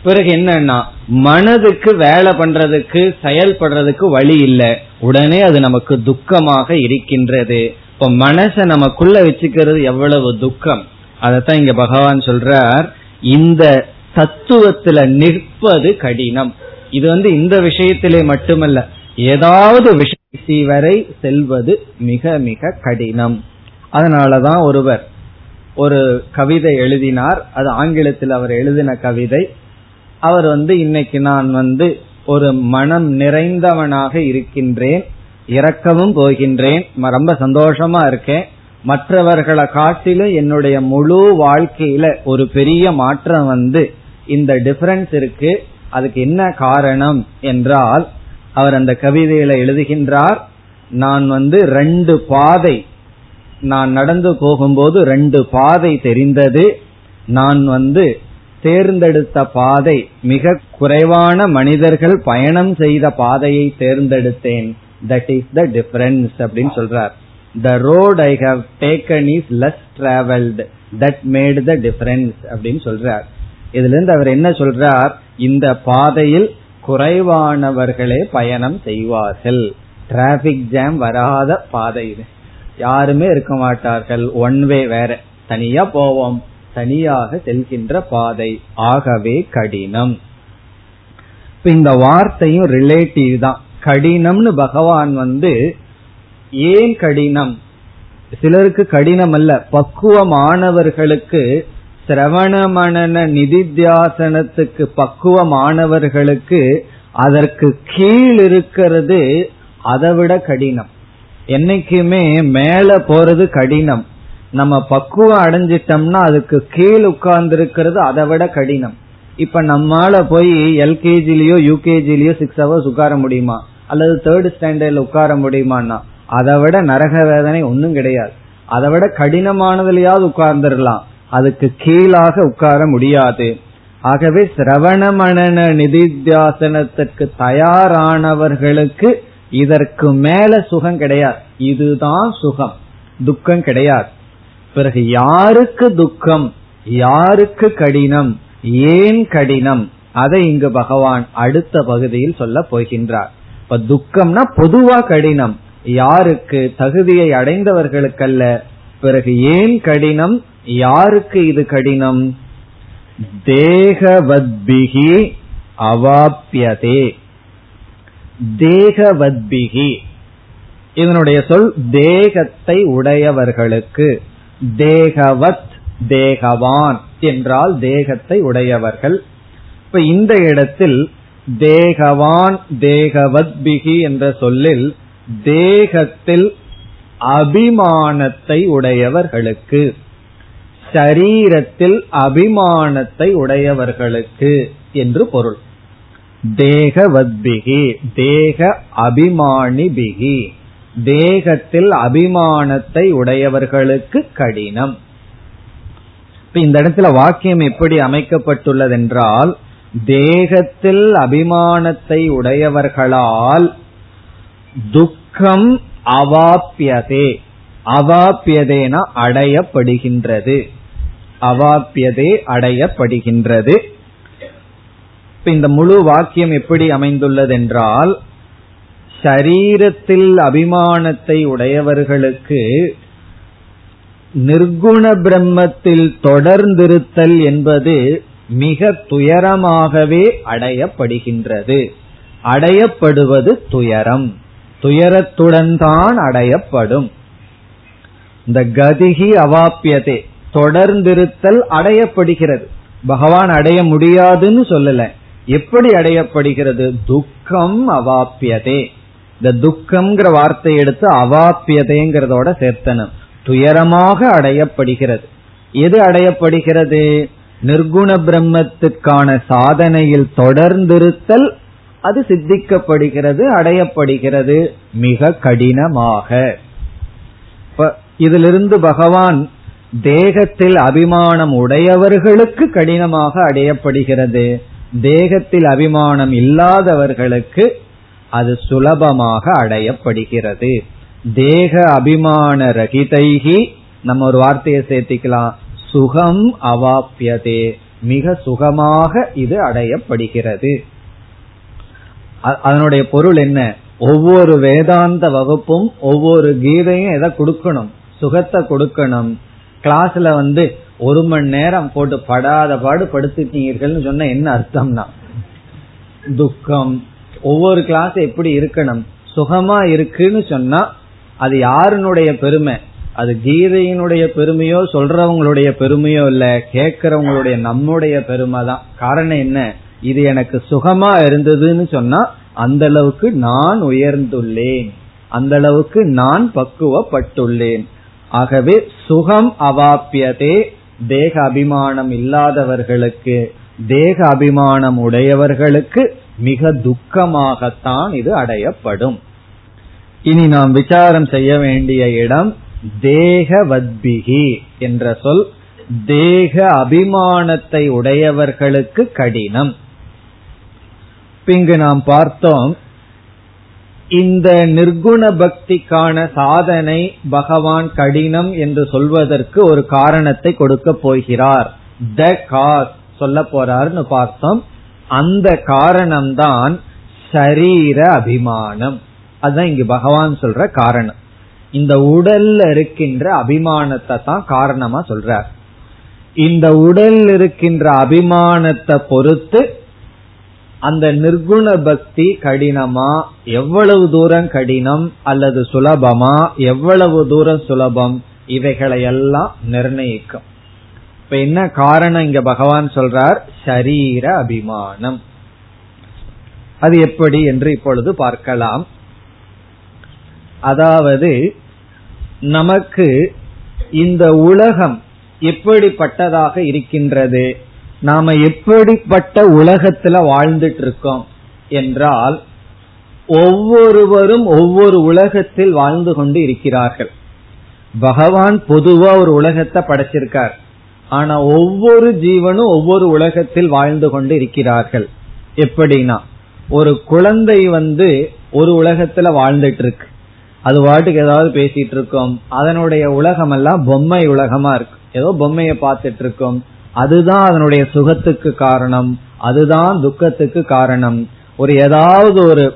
பிறகு என்னன்னா மனதுக்கு வேலை பண்றதுக்கு செயல்படுறதுக்கு வழி இல்லை. உடனே அது நமக்கு துக்கமாக இருக்கின்றது. இப்ப மனசை நமக்குள்ள வச்சுக்கிறது எவ்வளவு துக்கம். அதத்தான் இங்க பகவான் சொல்றார். இந்த தத்துவத்துல நிற்பது கடினம். இது வந்து இந்த விஷயத்திலே மட்டுமல்ல ஏதாவது விஷயத்தை வரை செல்வது மிக மிக கடினம். அதனாலதான் ஒருவர் ஒரு கவிதை எழுதினார் அது ஆங்கிலத்தில் அவர் எழுதின கவிதை. அவர் வந்து இன்னைக்கு நான் வந்து ஒரு மனம் நிறைந்தவனாக இருக்கின்றேன் இறக்கவும் போகின்றேன் ரொம்ப சந்தோஷமா இருக்கேன் மற்றவர்களை காட்டிலும் என்னுடைய முழு வாழ்க்கையில ஒரு பெரிய மாற்றம் வந்து இந்த டிஃபரன்ஸ் இருக்கு. அதுக்கு என்ன காரணம் என்றால் அவர் அந்த கவிதையில எழுதுகின்றார் நான் வந்து ரெண்டு பாதை நான் நடந்து போகும்போது ரெண்டு பாதை தெரிந்தது. நான் வந்து தேர்ந்தெடுத்த பாதை மிக குறைவான மனிதர்கள் பயணம் செய்த பாதையை தேர்ந்தெடுத்தேன். தட் இஸ் த டிஃபரன்ஸ் அப்படின்னு சொல்றார். The road I have taken is less travelled that made the difference அப்படின்னு சொல்றார். இதுல இருந்து அவர் என்ன சொல்றார்? இந்த பாதையில் குறைவானவர்களே பயணம் செய்வார்கள். டிராபிக் ஜாம் வராத பாதை இது. யாருமே இருக்க மாட்டார்கள். ஒன் வே வேற. தனியா போவோம். தனியாக செல்கின்ற பாதை. ஆகவே கடினம். இப்ப இந்த வார்த்தையும் ரிலேட்டிவ் தான். கடினம்னு பகவான் வந்து ஏன் கடினம்? சிலருக்கு கடினம் அல்ல பக்குவமானவர்களுக்கு சிரவண மனன நிதித்தியாசனத்துக்கு பக்குவமானவர்களுக்கு அதற்கு கீழ் இருக்கிறது அதை விட கடினம். என்னைக்குமே மேல போறது கடினம். நம்ம பக்குவம் அடைஞ்சிட்டோம்னா அதுக்கு கீழ் உட்கார்ந்து இருக்கிறது அதை விட கடினம். இப்ப நம்மால போய் எல்கேஜிலயோ யூகேஜிலயோ சிக்ஸ் ஹவர்ஸ் உட்கார முடியுமா? அல்லது தேர்ட் ஸ்டாண்டர்ட்ல உட்கார முடியுமான்னா? அதை விட நரக வேதனை ஒன்றும் கிடையாது. அதை விட கடினமானதுலயாவது உட்கார்ந்துடலாம். அதுக்கு கீழாக உட்கார முடியாது. ஆகவே சிரவண மனன நிதித்தியாசனத்துக்கு தயாரானவர்களுக்கு இதற்கு மேல சுகம் கிடையாது. இதுதான் சுகம். துக்கம் கிடையாது. பிறகு யாருக்கு துக்கம்? யாருக்கு கடினம்? ஏன் கடினம்? அதை இங்கு பகவான் அடுத்த பகுதியில் சொல்ல போகின்றார். இப்ப துக்கம்னா பொதுவா கடினம். யாருக்கு தகுதியை அடைந்தவர்களுக்கல்ல பிறகு ஏன் கடினம்? யாருக்கு இது கடினம்? தேகவத்பிகி அவாப்பியதே தேகவத்பிகி. இதனுடைய சொல் தேகத்தை உடையவர்களுக்கு. தேகவத் தேகவான் என்றால் தேகத்தை உடையவர்கள். இப்ப இந்த இடத்தில் தேகவான் தேகவத்பிகி என்ற சொல்லில் தேகத்தில் அபிமானத்தை உடையவர்களுக்கு. சரீரத்தில் அபிமானத்தை உடையவர்களுக்கு என்று பொருள். தேகவத்பிகி தேக அபிமானி பிகி தேகத்தில் அபிமானத்தை உடையவர்களுக்கு கடினம். இப்ப இந்த இடத்துல வாக்கியம் எப்படி அமைக்கப்பட்டுள்ளது என்றால் தேகத்தில் அபிமானத்தை உடையவர்களால் துக் துக்கம் அவாப்பியதே அவாப்பியதேனா அடையப்படுகின்றது. அவாப்பியதே அடையப்படுகின்றது. இந்த முழு வாக்கியம் எப்படி அமைந்துள்ளது என்றால் சரீரத்தில் அபிமானத்தை உடையவர்களுக்கு நிர்குண பிரம்மத்தில் தொடர்ந்திருத்தல் என்பது மிக துயரமாகவே அடையப்படுகின்றது. அடையப்படுவது துயரம். துயரத்துடன் தான் அடையப்படும். இந்த கதிகி அவாப்பியதே தொடர்ந்திருத்தல் அடையப்படுகிறது. பகவான் அடைய முடியாதுன்னு சொல்லல. எப்படி அடையப்படுகிறது? துக்கம் அவாப்பியதே. இந்த துக்கம்ங்கிற வார்த்தை எடுத்து அவாப்பியதைங்கிறதோட சேர்த்தனும். துயரமாக அடையப்படுகிறது. எது அடையப்படுகிறது? நிர்குண பிரம்மத்துக்கான சாதனையில் தொடர்ந்திருத்தல் அது சித்திக்கப்படுகிறது அடையப்படுகிறது மிக கடினமாக. இதிலிருந்து பகவான் தேகத்தில் அபிமானம் உடையவர்களுக்கு கடினமாக அடையப்படுகிறது. தேகத்தில் அபிமானம் இல்லாதவர்களுக்கு அது சுலபமாக அடையப்படுகிறது. தேக அபிமான ரகிதைகி நம்ம ஒரு வார்த்தையை சேர்த்திக்கலாம். சுகம் அவாப்பியதே மிக சுகமாக இது அடையப்படுகிறது. அதனுடைய பொருள் என்ன? ஒவ்வொரு வேதாந்த வகுப்பும் ஒவ்வொரு கீதையும் எதை கொடுக்கணும்? சுகத்தை கொடுக்கணும். கிளாஸ்ல வந்து ஒரு மணி நேரம் போட்டு படாத பாடு படுத்துட்டீங்கன்னு சொன்ன என்ன அர்த்தம்னா? துக்கம். ஒவ்வொரு கிளாஸ் எப்படி இருக்கணும்? சுகமா இருக்குன்னு சொன்னா அது யாருனுடைய பெருமை? அது கீதையினுடைய பெருமையோ சொல்றவங்களுடைய பெருமையோ இல்ல கேட்கறவங்களுடைய நம்முடைய பெருமை தான் காரணம் என்ன? இது எனக்கு சுகமா இருந்ததுன்னு சொன்னா அந்த அளவுக்கு நான் உயர்ந்துள்ளேன். அந்த அளவுக்கு நான் பக்குவப்பட்டுள்ளேன். ஆகவே சுகம் அவாப்பியதே தேக அபிமானம் இல்லாதவர்களுக்கு தேக அபிமானம் உடையவர்களுக்கு மிக துக்கமாகத்தான் இது அடையப்படும். இனி நாம் விசாரம் செய்ய வேண்டிய இடம் தேகவத்பிகி என்ற சொல் தேக அபிமானத்தை உடையவர்களுக்கு கடினம். இங்கு நாம் பார்த்தோம் இந்த நிர்குண பக்திக்கான சாதனை பகவான் கடினம் என்று சொல்வதற்கு ஒரு காரணத்தை கொடுக்க போகிறார். த காஸ் சொல்ல போறாருன்னு பார்த்தோம். அந்த காரணம்தான் சரீர அபிமானம். அதுதான் இங்கு பகவான் சொல்ற காரணம். இந்த உடல்ல இருக்கின்ற அபிமானத்தை தான் காரணமா சொல்றார். இந்த உடல் இருக்கின்ற அபிமானத்தை பொறுத்து அந்த நிர்குண பக்தி கடினமா? எவ்வளவு தூரம் கடினம் அல்லது சுலபமா? எவ்வளவு தூரம் சுலபம்? இவைகளை எல்லாம் நிர்ணயிக்கும். இப்ப என்ன காரணம் இங்க பகவான் சொல்றார்? சரீர அபிமானம். அது எப்படி என்று இப்பொழுது பார்க்கலாம். அதாவது நமக்கு இந்த உலகம் எப்படிப்பட்டதாக இருக்கின்றது? நாம எப்படிப்பட்ட உலகத்துல வாழ்ந்துட்டு இருக்கோம் என்றால் ஒவ்வொருவரும் ஒவ்வொரு உலகத்தில் வாழ்ந்து கொண்டு இருக்கிறார்கள். பகவான் பொதுவா ஒரு உலகத்தை படைச்சிருக்கார். ஆனா ஒவ்வொரு ஜீவனும் ஒவ்வொரு உலகத்தில் வாழ்ந்து கொண்டு இருக்கிறார்கள். எப்படின்னா ஒரு குழந்தை வந்து ஒரு உலகத்துல வாழ்ந்துட்டு இருக்கு அது வாட்டுக்கு ஏதாவது பேசிட்டு இருக்கோம் அதனுடைய உலகம் எல்லாம் பொம்மை உலகமா இருக்கு. ஏதோ பொம்மையை பார்த்துட்டு இருக்கோம் அதுதான் அதனுடைய சுகத்துக்கு காரணம் அதுதான் துக்கத்துக்கு காரணம். ஒரு ஏதாவது ஒரு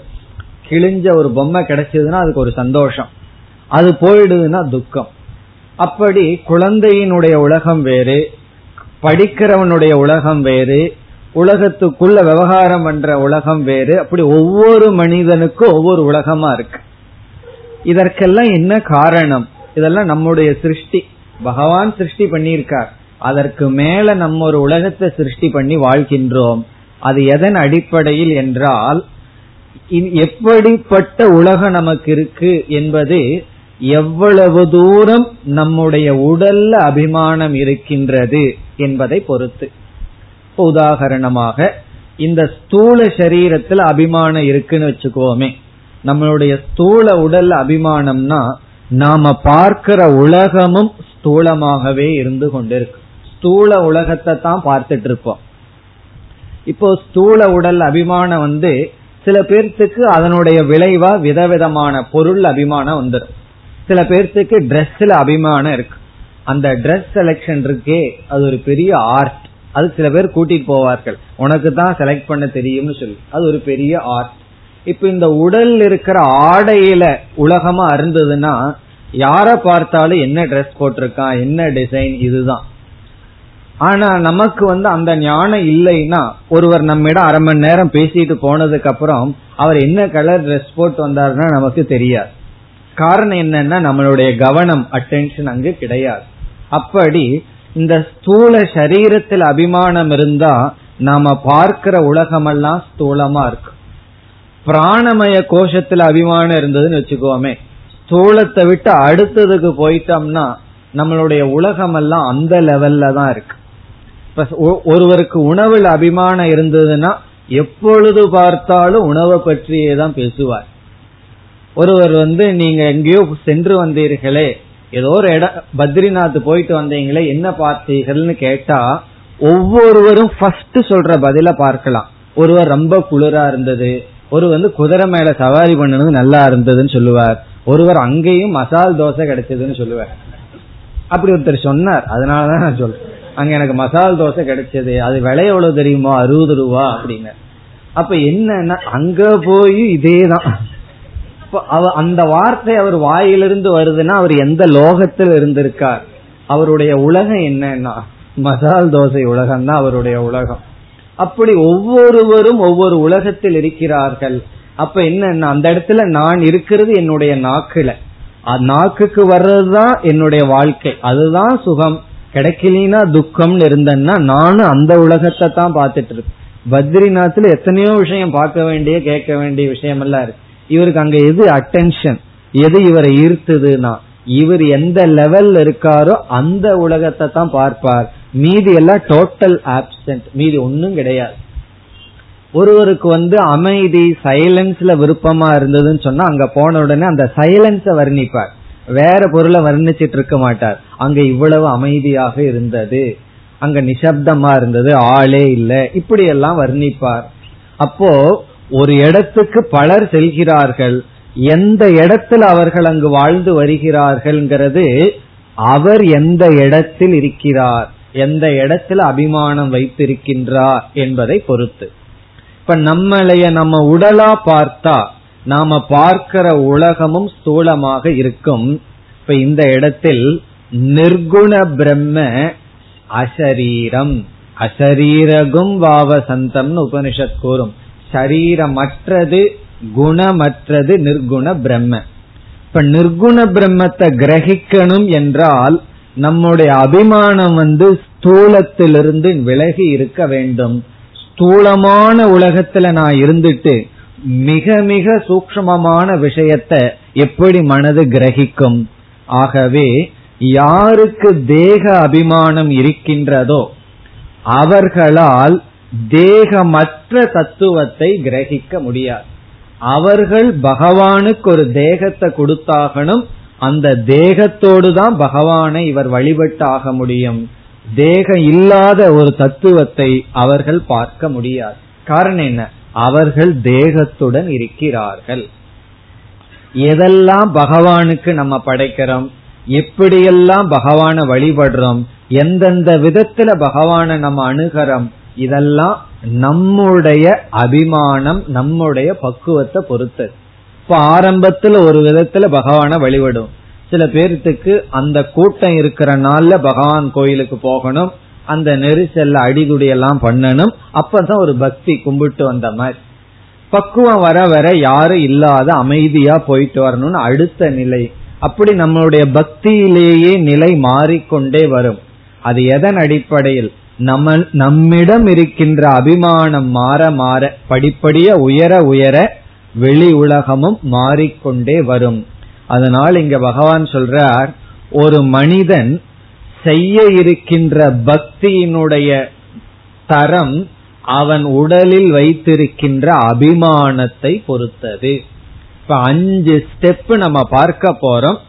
கிழிஞ்ச ஒரு பொம்மை கிடைச்சதுன்னா அதுக்கு ஒரு சந்தோஷம். அது போயிடுதுன்னா துக்கம். அப்படி குழந்தையினுடைய உலகம் வேறு படிக்கிறவனுடைய உலகம் வேறு உலகத்துக்குள்ள விவகாரம் பண்ற உலகம் வேறு அப்படி ஒவ்வொரு மனிதனுக்கும் ஒவ்வொரு உலகமா இருக்கு. இதற்கெல்லாம் என்ன காரணம்? இதெல்லாம் நம்முடைய சிருஷ்டி. பகவான் சிருஷ்டி பண்ணியிருக்கார். அதற்கு மேல நம்ம ஒரு உலகத்தை சிருஷ்டி பண்ணி வாழ்கின்றோம். அது எதன் அடிப்படையில் என்றால் எப்படிப்பட்ட உலகம் நமக்கு இருக்கு என்பது எவ்வளவு தூரம் நம்முடைய உடல்ல அபிமானம் இருக்கின்றது என்பதை பொறுத்து. உதாகரணமாக இந்த ஸ்தூல சரீரத்தில் அபிமானம் இருக்குன்னு வச்சுக்கோமே. நம்மளுடைய ஸ்தூல உடல் அபிமானம்னா நாம பார்க்கிற உலகமும் ஸ்தூலமாகவே இருந்து கொண்டிருக்கு. ஸ்தூல உலகத்தை தான் பார்த்துட்டு இருப்போம் இப்போ ஸ்தூல உடல் அபிமானம் வந்து சில பேர்த்துக்கு அதனுடைய விளைவா விதவிதமான பொருள் அபிமானம் வந்துடும் சில பேர்த்துக்கு ட்ரெஸ்ல அபிமானம் இருக்கு. அந்த ட்ரெஸ் செலக்ஷன் இருக்கே அது ஒரு பெரிய ஆர்ட் அது சில பேர் கூட்டிட்டு போவார்கள். உனக்கு தான் செலக்ட் பண்ண தெரியும்னு சொல்லி. அது ஒரு பெரிய ஆர்ட் இப்ப இந்த உடல் இருக்கிற ஆடையில உலகமா அருந்ததுன்னா யார பார்த்தாலும் என்ன ட்ரெஸ் போட்டிருக்கான் என்ன டிசைன் இதுதான். ஆனா நமக்கு வந்து அந்த ஞானம் இல்லைன்னா ஒருவர் நம்மிடம் அரை மணி நேரம் பேசிட்டு போனதுக்கு அப்புறம் அவர் என்ன கலர் ட்ரெஸ் போட்டு வந்தாருன்னா நமக்கு தெரியாது. காரணம் என்னன்னா நம்மளுடைய கவனம் அட்டென்ஷன் அங்கு கிடையாது. அப்படி இந்த ஸ்தூல சரீரத்தில் அபிமானம் இருந்தா நாம பார்க்கிற உலகமெல்லாம் ஸ்தூலமா இருக்கு பிராணமய கோஷத்துல அபிமானம் இருந்ததுன்னு வச்சுக்கோமே ஸ்தூலத்தை விட்டு அடுத்ததுக்கு போயிட்டோம்னா நம்மளுடைய உலகம் எல்லாம் அந்த லெவல்ல தான் இருக்கு. ஒருவருக்கு உணவில் அபிமானம் இருந்ததுன்னா எப்பொழுது பார்த்தாலும் உணவை பற்றியே தான் பேசுவார். ஒருவர் வந்து நீங்க எங்கேயோ சென்று வந்தீர்களே ஏதோ ஒரு இடம் பத்ரிநாத் போயிட்டு வந்தீங்களே என்ன பார்த்தீர்கள்னு கேட்டா ஒவ்வொருவரும் ஃபர்ஸ்ட் சொல்ற பதில பார்க்கலாம். ஒருவர் ரொம்ப குளிரா இருந்தது ஒரு வந்து குதிரை மேல சவாரி பண்ணது நல்லா இருந்ததுன்னு சொல்லுவார். ஒருவர் அங்கேயும் மசால் தோசை கிடைச்சதுன்னு சொல்லுவார். அப்படி ஒருத்தர் சொன்னார் அதனாலதான் நான் சொல்றேன். அங்க எனக்கு மசால் தோசை கிடைச்சது அது விலை எவ்வளவு தெரியுமோ அறுபது ரூபா அப்படின்னு. அப்ப என்னன்னா அங்க போய் இதேதான். அந்த வார்த்தை அவர் வாயிலிருந்து வருதுன்னா அவர் எந்த லோகத்தில் இருந்திருக்கார்? அவருடைய உலகம் என்னன்னா மசால் தோசை உலகம் தான் அவருடைய உலகம். அப்படி ஒவ்வொருவரும் ஒவ்வொரு உலகத்தில் இருக்கிறார்கள். அப்ப என்ன அந்த இடத்துல நான் இருக்கிறது என்னுடைய நாக்குல. நாக்குக்கு வர்றதுதான் என்னுடைய வாழ்க்கை. அதுதான் சுகம். கிடைக்கலனா துக்கம்னு இருந்தேன்னா நானும் அந்த உலகத்தை தான் பார்த்துட்டு இருக்கேன். பத்ரிநாத்ல எத்தனையோ விஷயம் பார்க்க வேண்டிய கேட்க வேண்டிய விஷயம் எல்லாம் இருக்கு. இவருக்கு அங்க எது அட்டென்ஷன் எது இவரை ஈர்த்துதுன்னா இவர் எந்த லெவல்ல இருக்காரோ அந்த உலகத்தை தான் பார்ப்பார். மீதி எல்லாம் டோட்டல் ஆப்சன்ட் மீதி ஒன்னும் கிடையாது. ஒருவருக்கு வந்து அமைதி சைலன்ஸ்ல விருப்பமா இருந்ததுன்னு சொன்னா அங்க போன உடனே அந்த சைலன்ஸ வர்ணிப்பார். வேற பொருளை வர்ணிச்சிட்டு இருக்க மாட்டார். அங்க இவ்வளவு அமைதியாக இருந்தது. அங்க நிசப்தமா இருந்தது. ஆளே இல்லை. இப்படி எல்லாம் வர்ணிப்பார். அப்போ ஒரு இடத்துக்கு பலர் செல்கிறார்கள். எந்த இடத்தில் அவர்கள் அங்கு வாழ்ந்து வருகிறார்கள்ங்கிறது அவர் எந்த இடத்தில் இருக்கிறார் எந்த இடத்துல அபிமானம் வைத்திருக்கின்றார் என்பதை பொறுத்து. இப்ப நம்மளைய நம்ம உடலா பார்த்தா நாம பார்க்கிற உலகமும் ஸ்தூலமாக இருக்கும். இப்ப இந்த இடத்தில் நிர்குண பிரம்ம அசரீரம். அசரீரகும் வாவசந்தம்னு உபனிஷத் கூறும். சரீரமற்றது குணமற்றது நிர்குண பிரம்ம. இப்ப நிர்குண பிரம்மத்தை கிரகிக்கணும் என்றால் நம்முடைய அபிமானம் வந்து ஸ்தூலத்திலிருந்து விலகி இருக்க வேண்டும். ஸ்தூலமான உலகத்துல நான் இருந்துட்டு மிக மிக சூக்மமான விஷயத்தை எப்படி மனது கிரகிக்கும்? ஆகவே யாருக்கு தேக அபிமானம் இருக்கின்றதோ அவர்களால் தேகமற்ற தத்துவத்தை கிரகிக்க முடியாது. அவர்கள் பகவானுக்கு ஒரு தேகத்தை கொடுத்தாகணும் அந்த தேகத்தோடு தான் பகவானை இவர் வழிபட்டு ஆக முடியும். தேகம் இல்லாத ஒரு தத்துவத்தை அவர்கள் பார்க்க முடியாது. காரணம் என்ன? அவர்கள் தேகத்துடன் இருக்கிறார்கள். எதெல்லாம் பகவானுக்கு நம்ம படைக்கிறோம்? எப்படியெல்லாம் பகவான வழிபடுறோம்? எந்தெந்த விதத்துல பகவான நம்ம அணுகிறோம்? இதெல்லாம் நம்முடைய அபிமானம் நம்முடைய பக்குவத்தை பொறுத்தது இப்ப ஆரம்பத்துல ஒரு விதத்துல பகவான வழிபடும். சில பேர்த்துக்கு அந்த கூட்டம் இருக்கிற நாள்ல பகவான் கோயிலுக்கு போகணும். அந்த நெரிசல்ல அடிதுடி எல்லாம் பண்ணணும். அப்பதான் ஒரு பக்தி கும்பிட்டு வந்த மாதிரி. பக்குவம் வர வர யாரும் இல்லாத அமைதியா போயிட்டு வரணும்னு அடுத்த நிலை. அப்படி நம்மளுடைய பக்தியிலேயே நிலை மாறிக்கொண்டே வரும். அது எதன் அடிப்படையில்? நம்ம நம்மிடம் இருக்கின்ற அபிமானம் மாற மாற படிப்படிய உயர உயர வெளி உலகமும் மாறிக்கொண்டே வரும். அதனால் இங்க பகவான் சொல்றார் ஒரு மனிதன் செய்ய இருக்கின்ற பக்தியினுடைய தரம் அவன் உடலில் வைத்திருக்கின்ற அபிமானத்தை பொறுத்தது. இப்ப அஞ்சு ஸ்டெப் நம்ம பார்க்க போறோம்.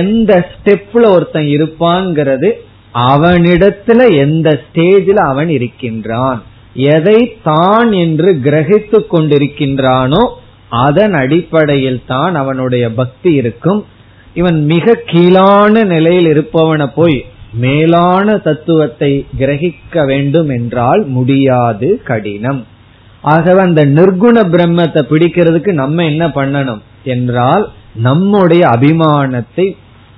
எந்த ஸ்டெப்ல ஒருத்தன் இருப்பான்ங்கிறது அவனிடத்துல எந்த ஸ்டேஜில் அவன் இருக்கின்றான். எதை தான் என்று கிரகித்து கொண்டிருக்கின்றானோ அதன் அடிப்படையில் தான் அவனுடைய பக்தி இருக்கும். இவன் மிக கீழான நிலையில் இருப்பவனை போய் மேலான தத்துவத்தை கிரகிக்க வேண்டும் என்றால் முடியாது கடினம். ஆகவே அந்த நிர்குண பிரம்மத்தை பிடிக்கிறதுக்கு நம்ம என்ன பண்ணணும் என்றால் நம்முடைய அபிமானத்தை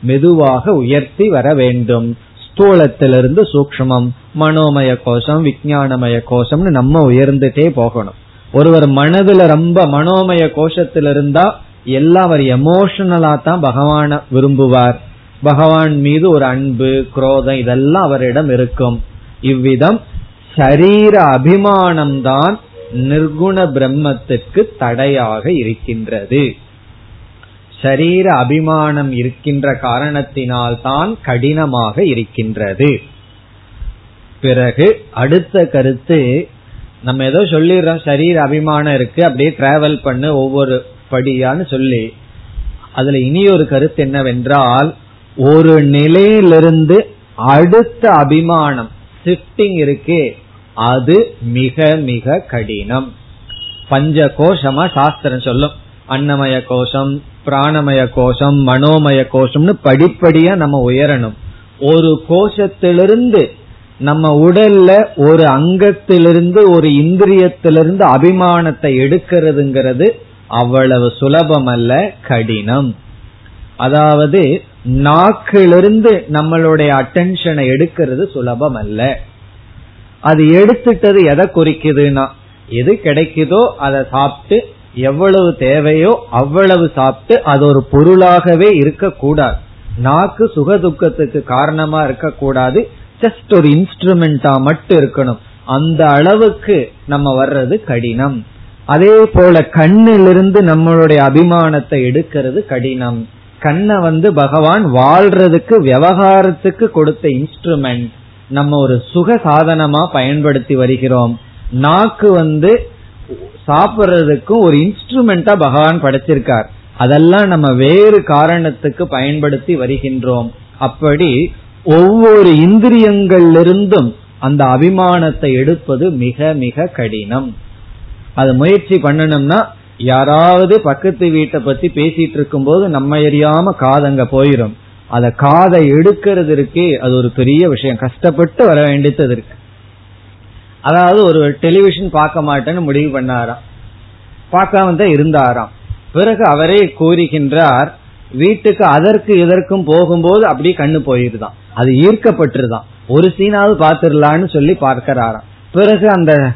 மெதுவாக உயர்த்தி வர வேண்டும். ஸ்தூலத்திலிருந்து சூக்மம் மனோமய கோஷம் விஜயானமய கோஷம்னு நம்ம உயர்ந்துட்டே போகணும். ஒருவர் மனதுல ரொம்ப மனோமய கோஷத்தில் இருந்தா எல்லாம் அவர் எமோஷனலா தான் பகவான விரும்புவார். பகவான் மீது ஒரு அன்பு குரோதம் இதெல்லாம் அவரிடம் இருக்கும். இவ்விதம் சரீர அபிமானம்தான் நிர்குண பிரம்மத்துக்கு தடையாக இருக்கின்றது. சரீர அபிமானம் இருக்கின்ற காரணத்தினால் தான் கடினமாக இருக்கின்றது. பிறகு அடுத்த கருத்து நம்ம ஏதோ சொல்லிடுறோம் சரீர அபிமானம் இருக்கு அப்படியே டிராவல் பண்ணு ஒவ்வொரு படியான்னு சொல்லி அதுல இனி ஒரு கருத்து என்னவென்றால் ஒரு நிலையிலிருந்து அடுத்த அபிமானம் ஷிப்டிங் இருக்கே அது மிக மிக கடினம். பஞ்ச கோஷமா சாஸ்திரம் சொல்லும். அன்னமய கோஷம் பிராணமய கோஷம் மனோமய கோஷம்னு படிப்படியா நம்ம உயரணும். ஒரு கோஷத்திலிருந்து நம்ம உடல்ல ஒரு அங்கத்திலிருந்து ஒரு இந்திரியத்திலிருந்து அபிமானத்தை எடுக்கிறதுங்கிறது அவ்வளவு சுலபம் அல்ல கடினம். அதாவது நாக்கிலிருந்து நம்மளுடைய அட்டென்ஷனை எடுக்கிறது சுலபம் அல்ல அது எடுத்துட்டது எதை குறிக்குதுன்னா எது கிடைக்குதோ அதை சாப்பிட்டு எவ்வளவு தேவையோ அவ்வளவு சாப்பிட்டு அது ஒரு பொருளாகவே இருக்கக்கூடாது. நாக்கு சுக துக்கத்துக்கு காரணமா இருக்கக்கூடாது. ஜஸ்ட் ஒரு இன்ஸ்ட்ருமெண்டா மட்டும் இருக்கணும். அந்த அளவுக்கு நம்ம வர்றது கடினம். அதே போல கண்ணிலிருந்து நம்மளுடைய அபிமானத்தை எடுக்கிறது கடினம். கண்ணை வந்து பகவான் வாழ்றதுக்கு விவகாரத்துக்கு கொடுத்த இன்ஸ்ட்ருமெண்ட் நம்ம ஒரு சுக சாதனமா பயன்படுத்தி வருகிறோம். நாக்கு வந்து சாப்பிட்றதுக்கும் ஒரு இன்ஸ்ட்ருமெண்டா பகவான் படைச்சிருக்கார். அதெல்லாம் நம்ம வேறு காரணத்துக்கு பயன்படுத்தி வருகின்றோம். அப்படி ஒவ்வொரு இந்திரியங்களிலிருந்தும் அந்த அபிமானத்தை எடுப்பது மிக மிக கடினம். அது முயற்சி பண்ணணும்னா யாராவது பக்கத்து வீட்டை பத்தி பேசிட்டு இருக்கும் போது நம்ம எரியாம காதங்க போயிரும். அத காதை எடுக்கிறது இருக்கே அது ஒரு பெரிய விஷயம். கஷ்டப்பட்டு வர வேண்டியது இருக்கு. அதாவது ஒரு டெலிவிஷன் பார்க்க மாட்டேன்னு முடிவு பண்ணாராம். பார்க்காம தான் இருந்தாராம். பிறகு அவரே கூறுகின்றார் வீட்டுக்கு அதற்கு இதற்கும் போகும்போது அப்படியே கண்ணு போயிருதான். அது ஈர்க்கப்பட்டுருதான். ஒரு சீனாவது பாத்துடலான்னு சொல்லி பார்க்கிறாராம். பிறகு அந்த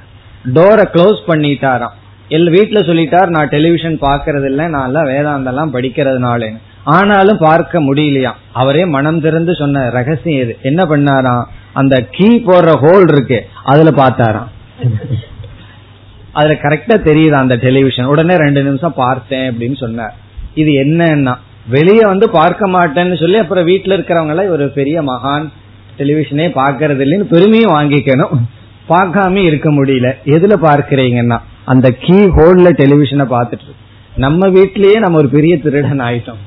டோரை க்ளோஸ் பண்ணிட்டாராம். எல் வீட்டுல சொல்லிட்டார் நான் டெலிவிஷன் பாக்குறது இல்ல நான் எல்லாம் வேதாந்தெல்லாம் படிக்கிறதுனாலேன்னு. ஆனாலும் பார்க்க முடியலையா அவரே மனம் திறந்து சொன்ன ரகசியம் எது? என்ன பண்ணாராம்? அந்த கீ போடுற ஹோல் இருக்கு அதுல பார்த்தாராம். அதுல கரெக்டா தெரியுது அந்த டெலிவிஷன் உடனே ரெண்டு நிமிஷம் பார்த்தேன் அப்படின்னு சொன்னார். இது என்னன்னா வெளியே வந்து பார்க்க மாட்டேன்னு சொல்லி அப்புறம் வீட்டுல இருக்கிறவங்க ஒரு பெரிய மகான் டெலிவிஷனே பாக்குறது இல்லைன்னு பெருமையும் வாங்கிக்கணும். பார்க்காம இருக்க முடியல. எதுல பார்க்கிறீங்கன்னா அந்த கீ ஹோல்ல டெலிவிஷனை பார்த்துட்டு. நம்ம வீட்டிலேயே நம்ம ஒரு பெரிய திருடன் ஆயிட்டோம்.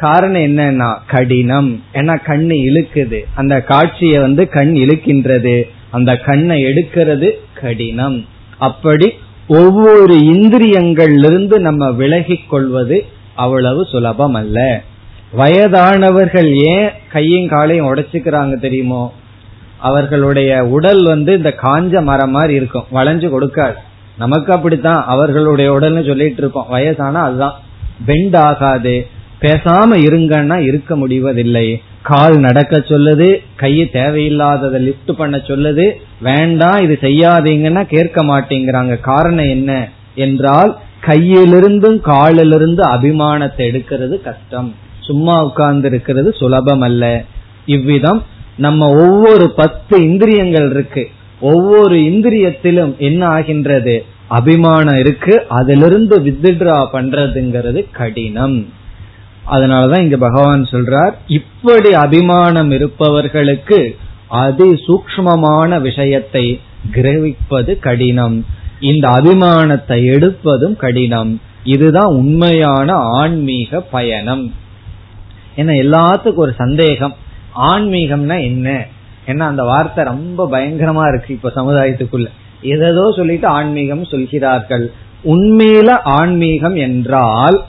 காரணம் என்னன்னா கடினம். ஏன்னா கண்ணு இழுக்குது. அந்த காட்சியை வந்து கண் இழுக்கின்றது. அந்த கண்ணை எடுக்கிறது கடினம். அப்படி ஒவ்வொரு இந்திரியங்களிலிருந்து நம்ம விலகிக் கொள்வது அவ்வளவு சுலபம் அல்ல வயதானவர்கள் ஏன் கையும் காலையும் உடைச்சுக்கிறாங்க தெரியுமோ? அவர்களுடைய உடல் வந்து இந்த காஞ்ச மரம் மாதிரி இருக்கும். வளைஞ்சு கொடுக்காது. நமக்கு அப்படித்தான். அவர்களுடைய உடல்னு சொல்லிட்டு இருக்கோம். வயசானா அதுதான். பெண்ட் ஆகாது. பேசாம இருங்கன்னா இருக்க முடிவதில்லை. கால் நடக்க சொல்லுது. கையை தேவையில்லாததை லிப்ட் பண்ண சொல்லுது. வேண்டாம் இது செய்யாதீங்கன்னா கேட்க மாட்டேங்கிறாங்க. காரணம் என்ன என்றால் கையிலிருந்தும் காலிலிருந்து அபிமானத்தை எடுக்கிறது கஷ்டம். சும்மா உட்கார்ந்து இருக்கிறது சுலபம் அல்ல இவ்விதம் நம்ம ஒவ்வொரு பத்து இந்திரியங்கள் இருக்கு. ஒவ்வொரு இந்திரியத்திலும் என்ன ஆகின்றது? அபிமானம் இருக்கு. அதிலிருந்து வித்ட்ரா பண்றதுங்கிறது கடினம். அதனாலதான் இங்க பகவான் சொல்றார் இப்படி அபிமானம் இருப்பவர்களுக்கு அதி சூக்மமான விஷயத்தை கிரகிப்பது கடினம். இந்த அபிமானத்தை எடுப்பதும் கடினம். இதுதான் உண்மையான ஆன்மீக பயணம். ஏன்னா எல்லாத்துக்கும் ஒரு சந்தேகம். ஆன்மீகம்னா என்ன? ஏன்னா அந்த வார்த்தை ரொம்ப பயங்கரமா இருக்கு இப்ப சமுதாயத்துக்குள்ள. எதோ சொல்லிட்டு ஆன்மீகம் சொல்கிறார்கள். உண்மையில ஆன்மீகம் என்றால்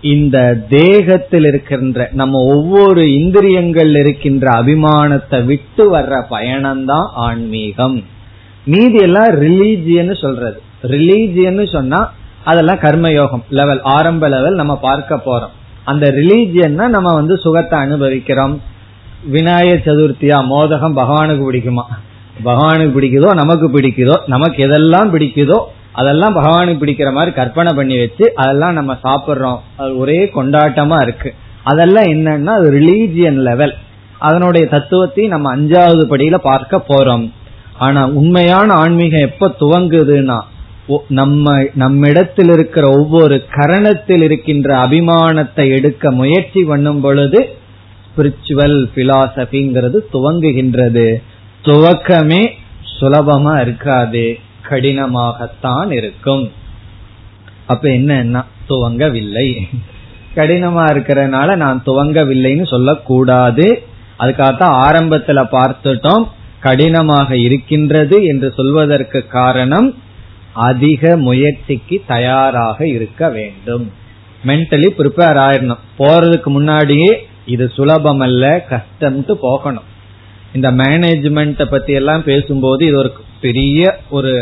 இந்த தேகத்தில் இருக்கின்ற நம்ம ஒவ்வொரு இந்திரியங்கள் இருக்கின்ற அபிமானத்தை விட்டு வர்ற பயணம்தான் ஆன்மீகம். மீதி எல்லாம் ரிலீஜியன் சொல்றது. ரிலீஜியன் சொன்னா அதெல்லாம் கர்மயோகம் லெவல் ஆரம்ப லெவல் நம்ம பார்க்க போறோம். அந்த ரிலீஜியன்னா நம்ம வந்து சுகத்தை அனுபவிக்கிறோம். விநாயகர் சதுர்த்தியா? மோதகம் பகவானுக்கு பிடிக்குமா? பகவானுக்கு பிடிக்குதோ நமக்கு பிடிக்குதோ நமக்கு எதெல்லாம் பிடிக்குதோ அதெல்லாம் பகவானுக்கு பிடிக்கிற மாதிரி கற்பனை பண்ணி வச்சு அதெல்லாம் நம்ம சாப்பிடுறோம். அது ஒரே கொண்டாட்டமா இருக்கு. அதெல்லாம் என்னன்னா அது ரிலீஜியன் லெவல் அதனுடைய தத்துவத்தையும் நம்ம அஞ்சாவது படியில பார்க்க போறோம். ஆனா உண்மையான ஆன்மீகம் எப்ப துவங்குதுன்னா நம்ம நம்மிடத்தில் இருக்கிற ஒவ்வொரு கரணத்தில் இருக்கின்ற அபிமானத்தை எடுக்க முயற்சி பண்ணும் பொழுது ஸ்பிரிச்சுவல் பிலாசபிங்கிறது துவங்குகின்றது. துவக்கமே சுலபமா இருக்காது. கடினமாகத்தான் இருக்கும். அப்ப என்ன துவங்கவில்லை. கடினமா இருக்கிறதுனால நான் துவங்கவில்லைன்னு சொல்லக்கூடாது. அதுக்காகத்தான் ஆரம்பத்துல பார்த்துட்டோம். கடினமாக இருக்கின்றது என்று சொல்வதற்கு காரணம் அதிக முயற்சிக்கு தயாராக இருக்க வேண்டும். மென்டலி ப்ரிப்பேர் ஆயிடணும். போறதுக்கு முன்னாடியே இது சுலபம் அல்ல கஷ்டம்ட்டு போகணும். இந்த மேனேஜ்மெண்ட் பத்தி எல்லாம் பேசும்போது இது ஒரு பெரிய ஒரு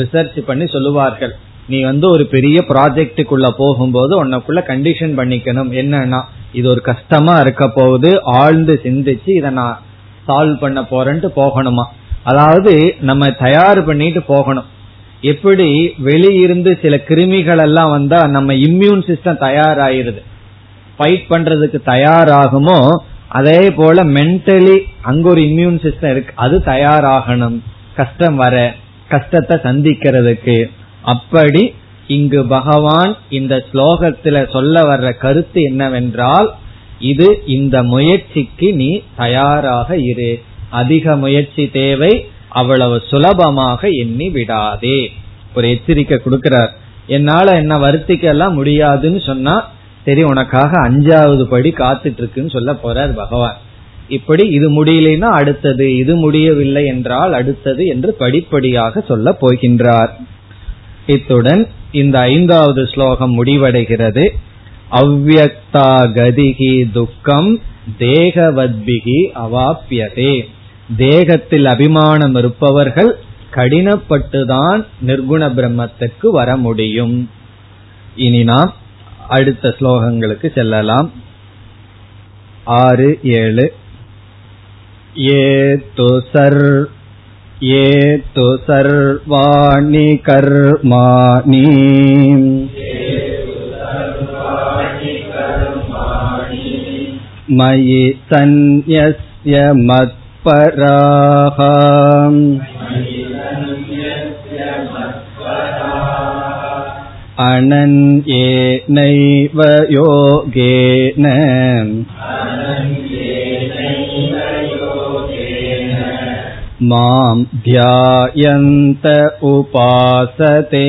ரிசர்ச் பண்ணி சொல்லுவார்கள். நீ வந்து ஒரு பெரிய ப்ராஜெக்டுக்குள்ள போகும்போது உன்னக்குள்ள கண்டிஷன் பண்ணிக்கணும். என்னன்னா இது ஒரு கஷ்டமா இருக்க போகுது ஆழ்ந்து சிந்திச்சு இதை நான் சால்வ் பண்ண போறேன்ட்டு போகணுமா? அதாவது நம்ம தயார் பண்ணிட்டு போகணும். எப்படி வெளியிருந்து சில கிருமிகள் எல்லாம் வந்தா நம்ம இம்யூன் சிஸ்டம் தயாராயிருது. ஃபைட் பண்றதுக்கு தயாராகுமோ அதே போல மென்டலி அங்க ஒரு இம்யூன் சிஸ்டம் இருக்கு. அது தயாராகணும். கஷ்டம் வர கஷ்டத்தை சந்திக்கிறதுக்கு. அப்படி இங்கு பகவான் இந்த ஸ்லோகத்துல சொல்ல வர்ற கருத்து என்னவென்றால் இது இந்த முயற்சிக்கு நீ தயாராக இரு. அதிக முயற்சி தேவை அவ்வளவு சுலபமாக எண்ணி விடாதே. ஒரு எச்சரிக்கை கொடுக்கிறார். என்னால என்ன வருத்திக்கெல்லாம் முடியாதுன்னு சொன்னா சரி உனக்காக அஞ்சாவது படி காத்துட்டு இருக்குன்னு சொல்ல போறார் பகவான். இப்படி இது முடியலைன்னா அடுத்தது இது முடியவில்லை என்றால் அடுத்தது என்று படிப்படியாக சொல்ல போகின்றார். இத்துடன் இந்த ஐந்தாவது ஸ்லோகம் முடிவடைகிறது. அவ்வக்தா கதிகி துக்கம் தேகவத்பிகி அவாப்பியதே தேகத்தில் அபிமானம் இருப்பவர்கள் கடினப்பட்டுதான் நிர்குண பிரம்மத்துக்கு வர முடியும். இனி நாம் அடுத்த ஸ்லோகங்களுக்கு செல்லலாம் ஆறு ஏழு ஏ து சர் ये तु सर्वाणि कर्माणि मयि सन्न्यस्य मत्पराः अनन्येनैव योगेन मां ध्यायन्त उपासते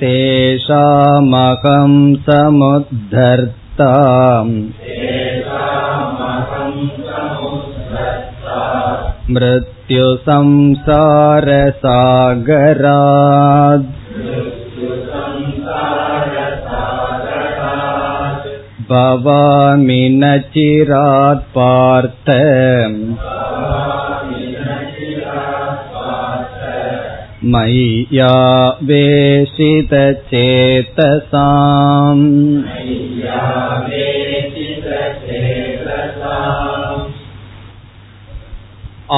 तेषामहं समुद्धर्ता मृत्युसंसारसागरात् भवामि न चिरात् पार्थ मय्या वेशितचेतसाम्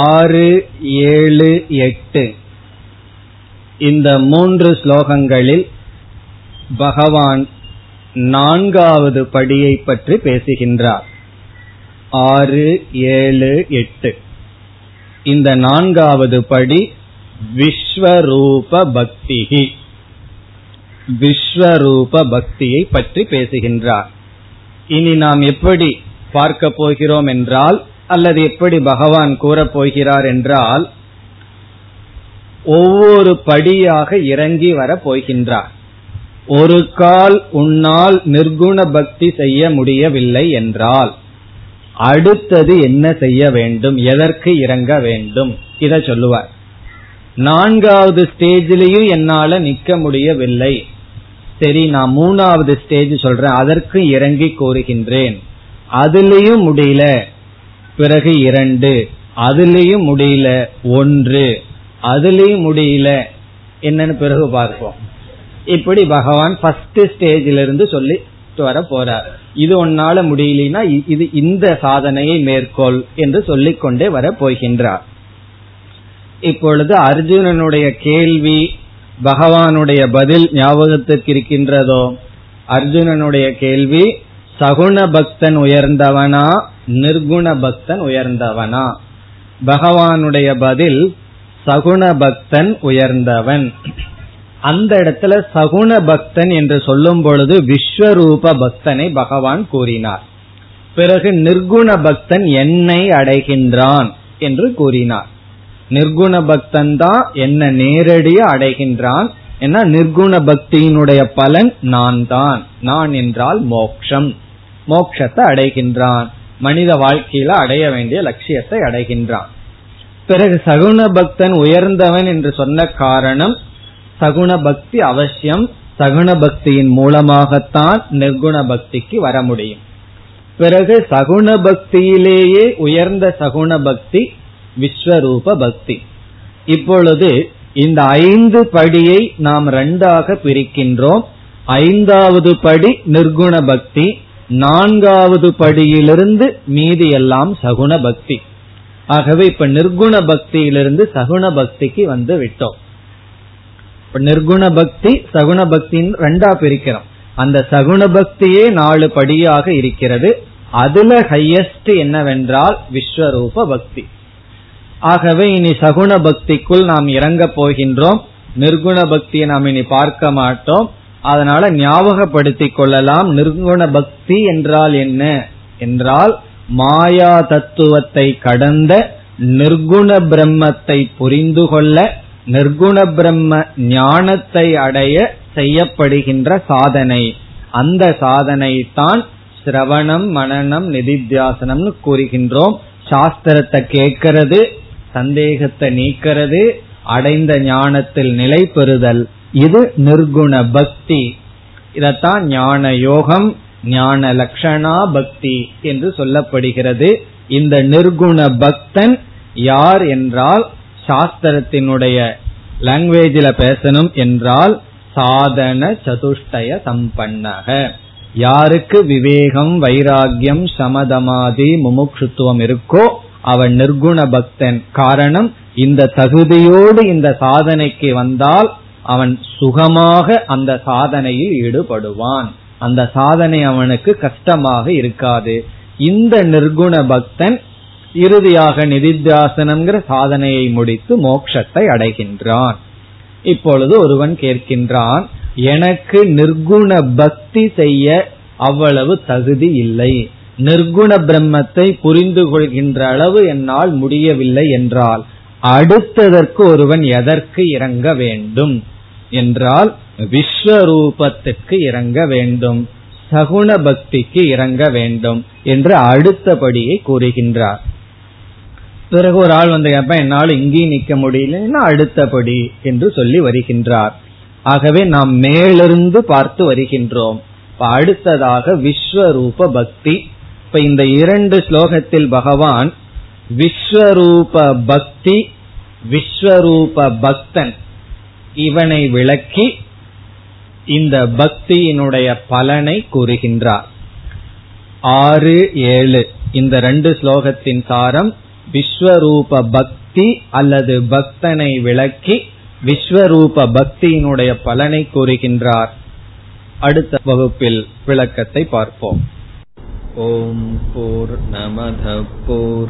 ஆறு ஏழு எட்டு. இந்த மூன்று ஸ்லோகங்களில் பகவான் நான்காவது படியை பற்றி பேசுகின்றார். ஆறு ஏழு எட்டு. இந்த நான்காவது படி விஸ்வரூப பக்திகி விஸ்வரூப பக்தியை பற்றி பேசுகின்றார். இனி நாம் எப்படி பார்க்க போகிறோம் என்றால் அல்லது எப்படி பகவான் கூறப் போகிறார் என்றால் ஒவ்வொரு படியாக இறங்கி வர போகின்றார். ஒரு கால் உன்னால் நிர்குண பக்தி செய்ய முடியவில்லை என்றால் அடுத்தது என்ன செய்ய வேண்டும் எதற்கு இறங்க வேண்டும் இதை சொல்லுவார். நான்காவது ஸ்டேஜிலையும் என்னால நிக்க முடியவில்லை. சரி நான் மூணாவது ஸ்டேஜ் சொல்றேன் அதற்கு இறங்கி கோருகின்றேன் அதுலயும் முடியல. பிறகு இரண்டு. அதுலேயும் முடியல ஒன்று. அதுலேயும் முடியல என்னன்னு பிறகு பார்ப்போம். இப்படி பகவான் ஃபர்ஸ்ட் ஸ்டேஜில இருந்து சொல்லி வர போறார். இது ஒன்னால முடியலனா இது இந்த சாதனையை மேற்கொள் என்று சொல்லிக்கொண்டே வர போகின்றார். இப்பொழுது அர்ஜுனனுடைய கேள்வி பகவானுடைய பதில் ஞாபகத்திற்கு இருக்கின்றதோ? அர்ஜுனனுடைய கேள்வி சகுண பக்தன் உயர்ந்தவனா? நிர்குண பக்தன் உயர்ந்தவனா? பகவானுடைய பதில் சகுண பக்தன் உயர்ந்தவன். அந்த இடத்துல சகுண பக்தன் என்று சொல்லும் பொழுது விஸ்வரூப பக்தனை பகவான் கூறினார். பிறகு நிர்குண பக்தன் என்னை அடைகின்றான் என்று கூறினார். நிர்குண பக்தன் தான் என்ன நேரடியாக அடைகின்றான். ஏன்னா நிர்குண பக்தியினுடைய பலன் நான் தான். நான் என்றால் மோக்ஷம். மோக்ஷத்தை அடைகின்றான். மனித வாழ்க்கையில அடைய வேண்டிய லட்சியத்தை அடைகின்றான். பிறகு சகுண பக்தன் உயர்ந்தவன் என்று சொன்ன காரணம் சகுண பக்தி அவசியம். சகுண பக்தியின் மூலமாகத்தான் நிர்குண பக்திக்கு வர முடியும். பிறகு சகுண பக்தியிலேயே உயர்ந்த சகுண பக்தி விஸ்வரூப பக்தி. இப்பொழுது இந்த ஐந்து படியை நாம் ரெண்டாக பிரிக்கின்றோம். ஐந்தாவது படி நிர்குண பக்தி நான்காவது படியிலிருந்து மீதி எல்லாம் சகுண பக்தி. ஆகவே இப்ப நிர்குண பக்தியிலிருந்து சகுண பக்திக்கு வந்து விட்டோம். இப்ப நிர்குண பக்தி சகுண பக்தின்னு ரெண்டா பிரிக்கிறோம். அந்த சகுண பக்தியே நாலு படியாக இருக்கிறது. அதுல ஹையஸ்ட் என்னவென்றால் விஸ்வரூப பக்தி. ஆகவே இனி சகுண பக்திக்குள் நாம் இறங்க போகின்றோம். நிர்குண பக்தியை நாம் இனி பார்க்க மாட்டோம். அதனால ஞாபகப்படுத்திக் கொள்ளலாம். நிர்குண பக்தி என்றால் என்ன? என்றால் மாயா தத்துவத்தை கடந்த நிர்குண பிரம்மத்தை புரிந்து கொள்ள நிர்குண பிரம்ம ஞானத்தை அடைய செய்யப்படுகின்ற சாதனை. அந்த சாதனை தான் சிரவணம் மனநம் நிதித்தியாசனம்னு கூறுகின்றோம். சாஸ்திரத்தை கேட்கிறது சந்தேகத்தை நீக்கிறது அடைந்த ஞானத்தில் நிலை பெறுதல். இது நிர்குண பக்தி. இதத்தான் ஞான யோகம் ஞான லட்சணா பக்தி என்று சொல்லப்படுகிறது. இந்த நிர்குண பக்தன் யார் என்றால் சாஸ்திரத்தினுடைய லாங்குவேஜில் பேசணும் என்றால் சாதன சதுஷ்டய சம்பன்னக. யாருக்கு விவேகம் வைராகியம் சமதமாதி முமுட்சுத்துவம் இருக்கோ அவன் நிர்குண பக்தன். காரணம் இந்த தகுதியோடு இந்த சாதனைக்கு வந்தால் அவன் சுகமாக அந்த சாதனையில் ஈடுபடுவான். அந்த சாதனை அவனுக்கு கஷ்டமாக இருக்காது. இந்த நிர்குண பக்தன் இறுதியாக நிதித்தியாசனம்ங்கிற சாதனையை முடித்து மோட்சத்தை அடைகின்றான். இப்பொழுது ஒருவன் கேட்கின்றான் எனக்கு நிர்குண பக்தி செய்ய அவ்வளவு தகுதி இல்லை. நிர்குண பிரம்மத்தை புரிந்து கொள்கின்ற அளவு என்னால் முடியவில்லை என்றால் அடுத்ததற்கு ஒருவன் எதற்கு இறங்க வேண்டும்? என்றால் விஸ்வரூபத்துக்கு இறங்க வேண்டும். சகுண பக்திக்கு இறங்க வேண்டும் என்று அடுத்தபடியை கூறுகின்றார். பிறகு ஒரு ஆள் வந்து கேப்ப என்னால் இங்கேயும் நிக்க முடியலன்னா அடுத்தபடி என்று சொல்லி வருகின்றார். ஆகவே நாம் மேலிருந்து பார்த்து வருகின்றோம். அடுத்ததாக விஸ்வரூப பக்தி இப்ப இந்த இரண்டு ஸ்லோகத்தில் பகவான் விஸ்வரூப பக்தி விஸ்வரூப பக்தன் இவனை விளக்கி இந்த பக்தியினுடைய பலனை கூறுகின்றார். ஆறு ஏழு. இந்த ரெண்டு ஸ்லோகத்தின் சாரம் விஸ்வரூப பக்தி அல்லது பக்தனை விளக்கி விஸ்வரூப பக்தியினுடைய பலனை கூறுகின்றார். அடுத்த வகுப்பில் விளக்கத்தை பார்ப்போம். ஓம் போர் நமத போர்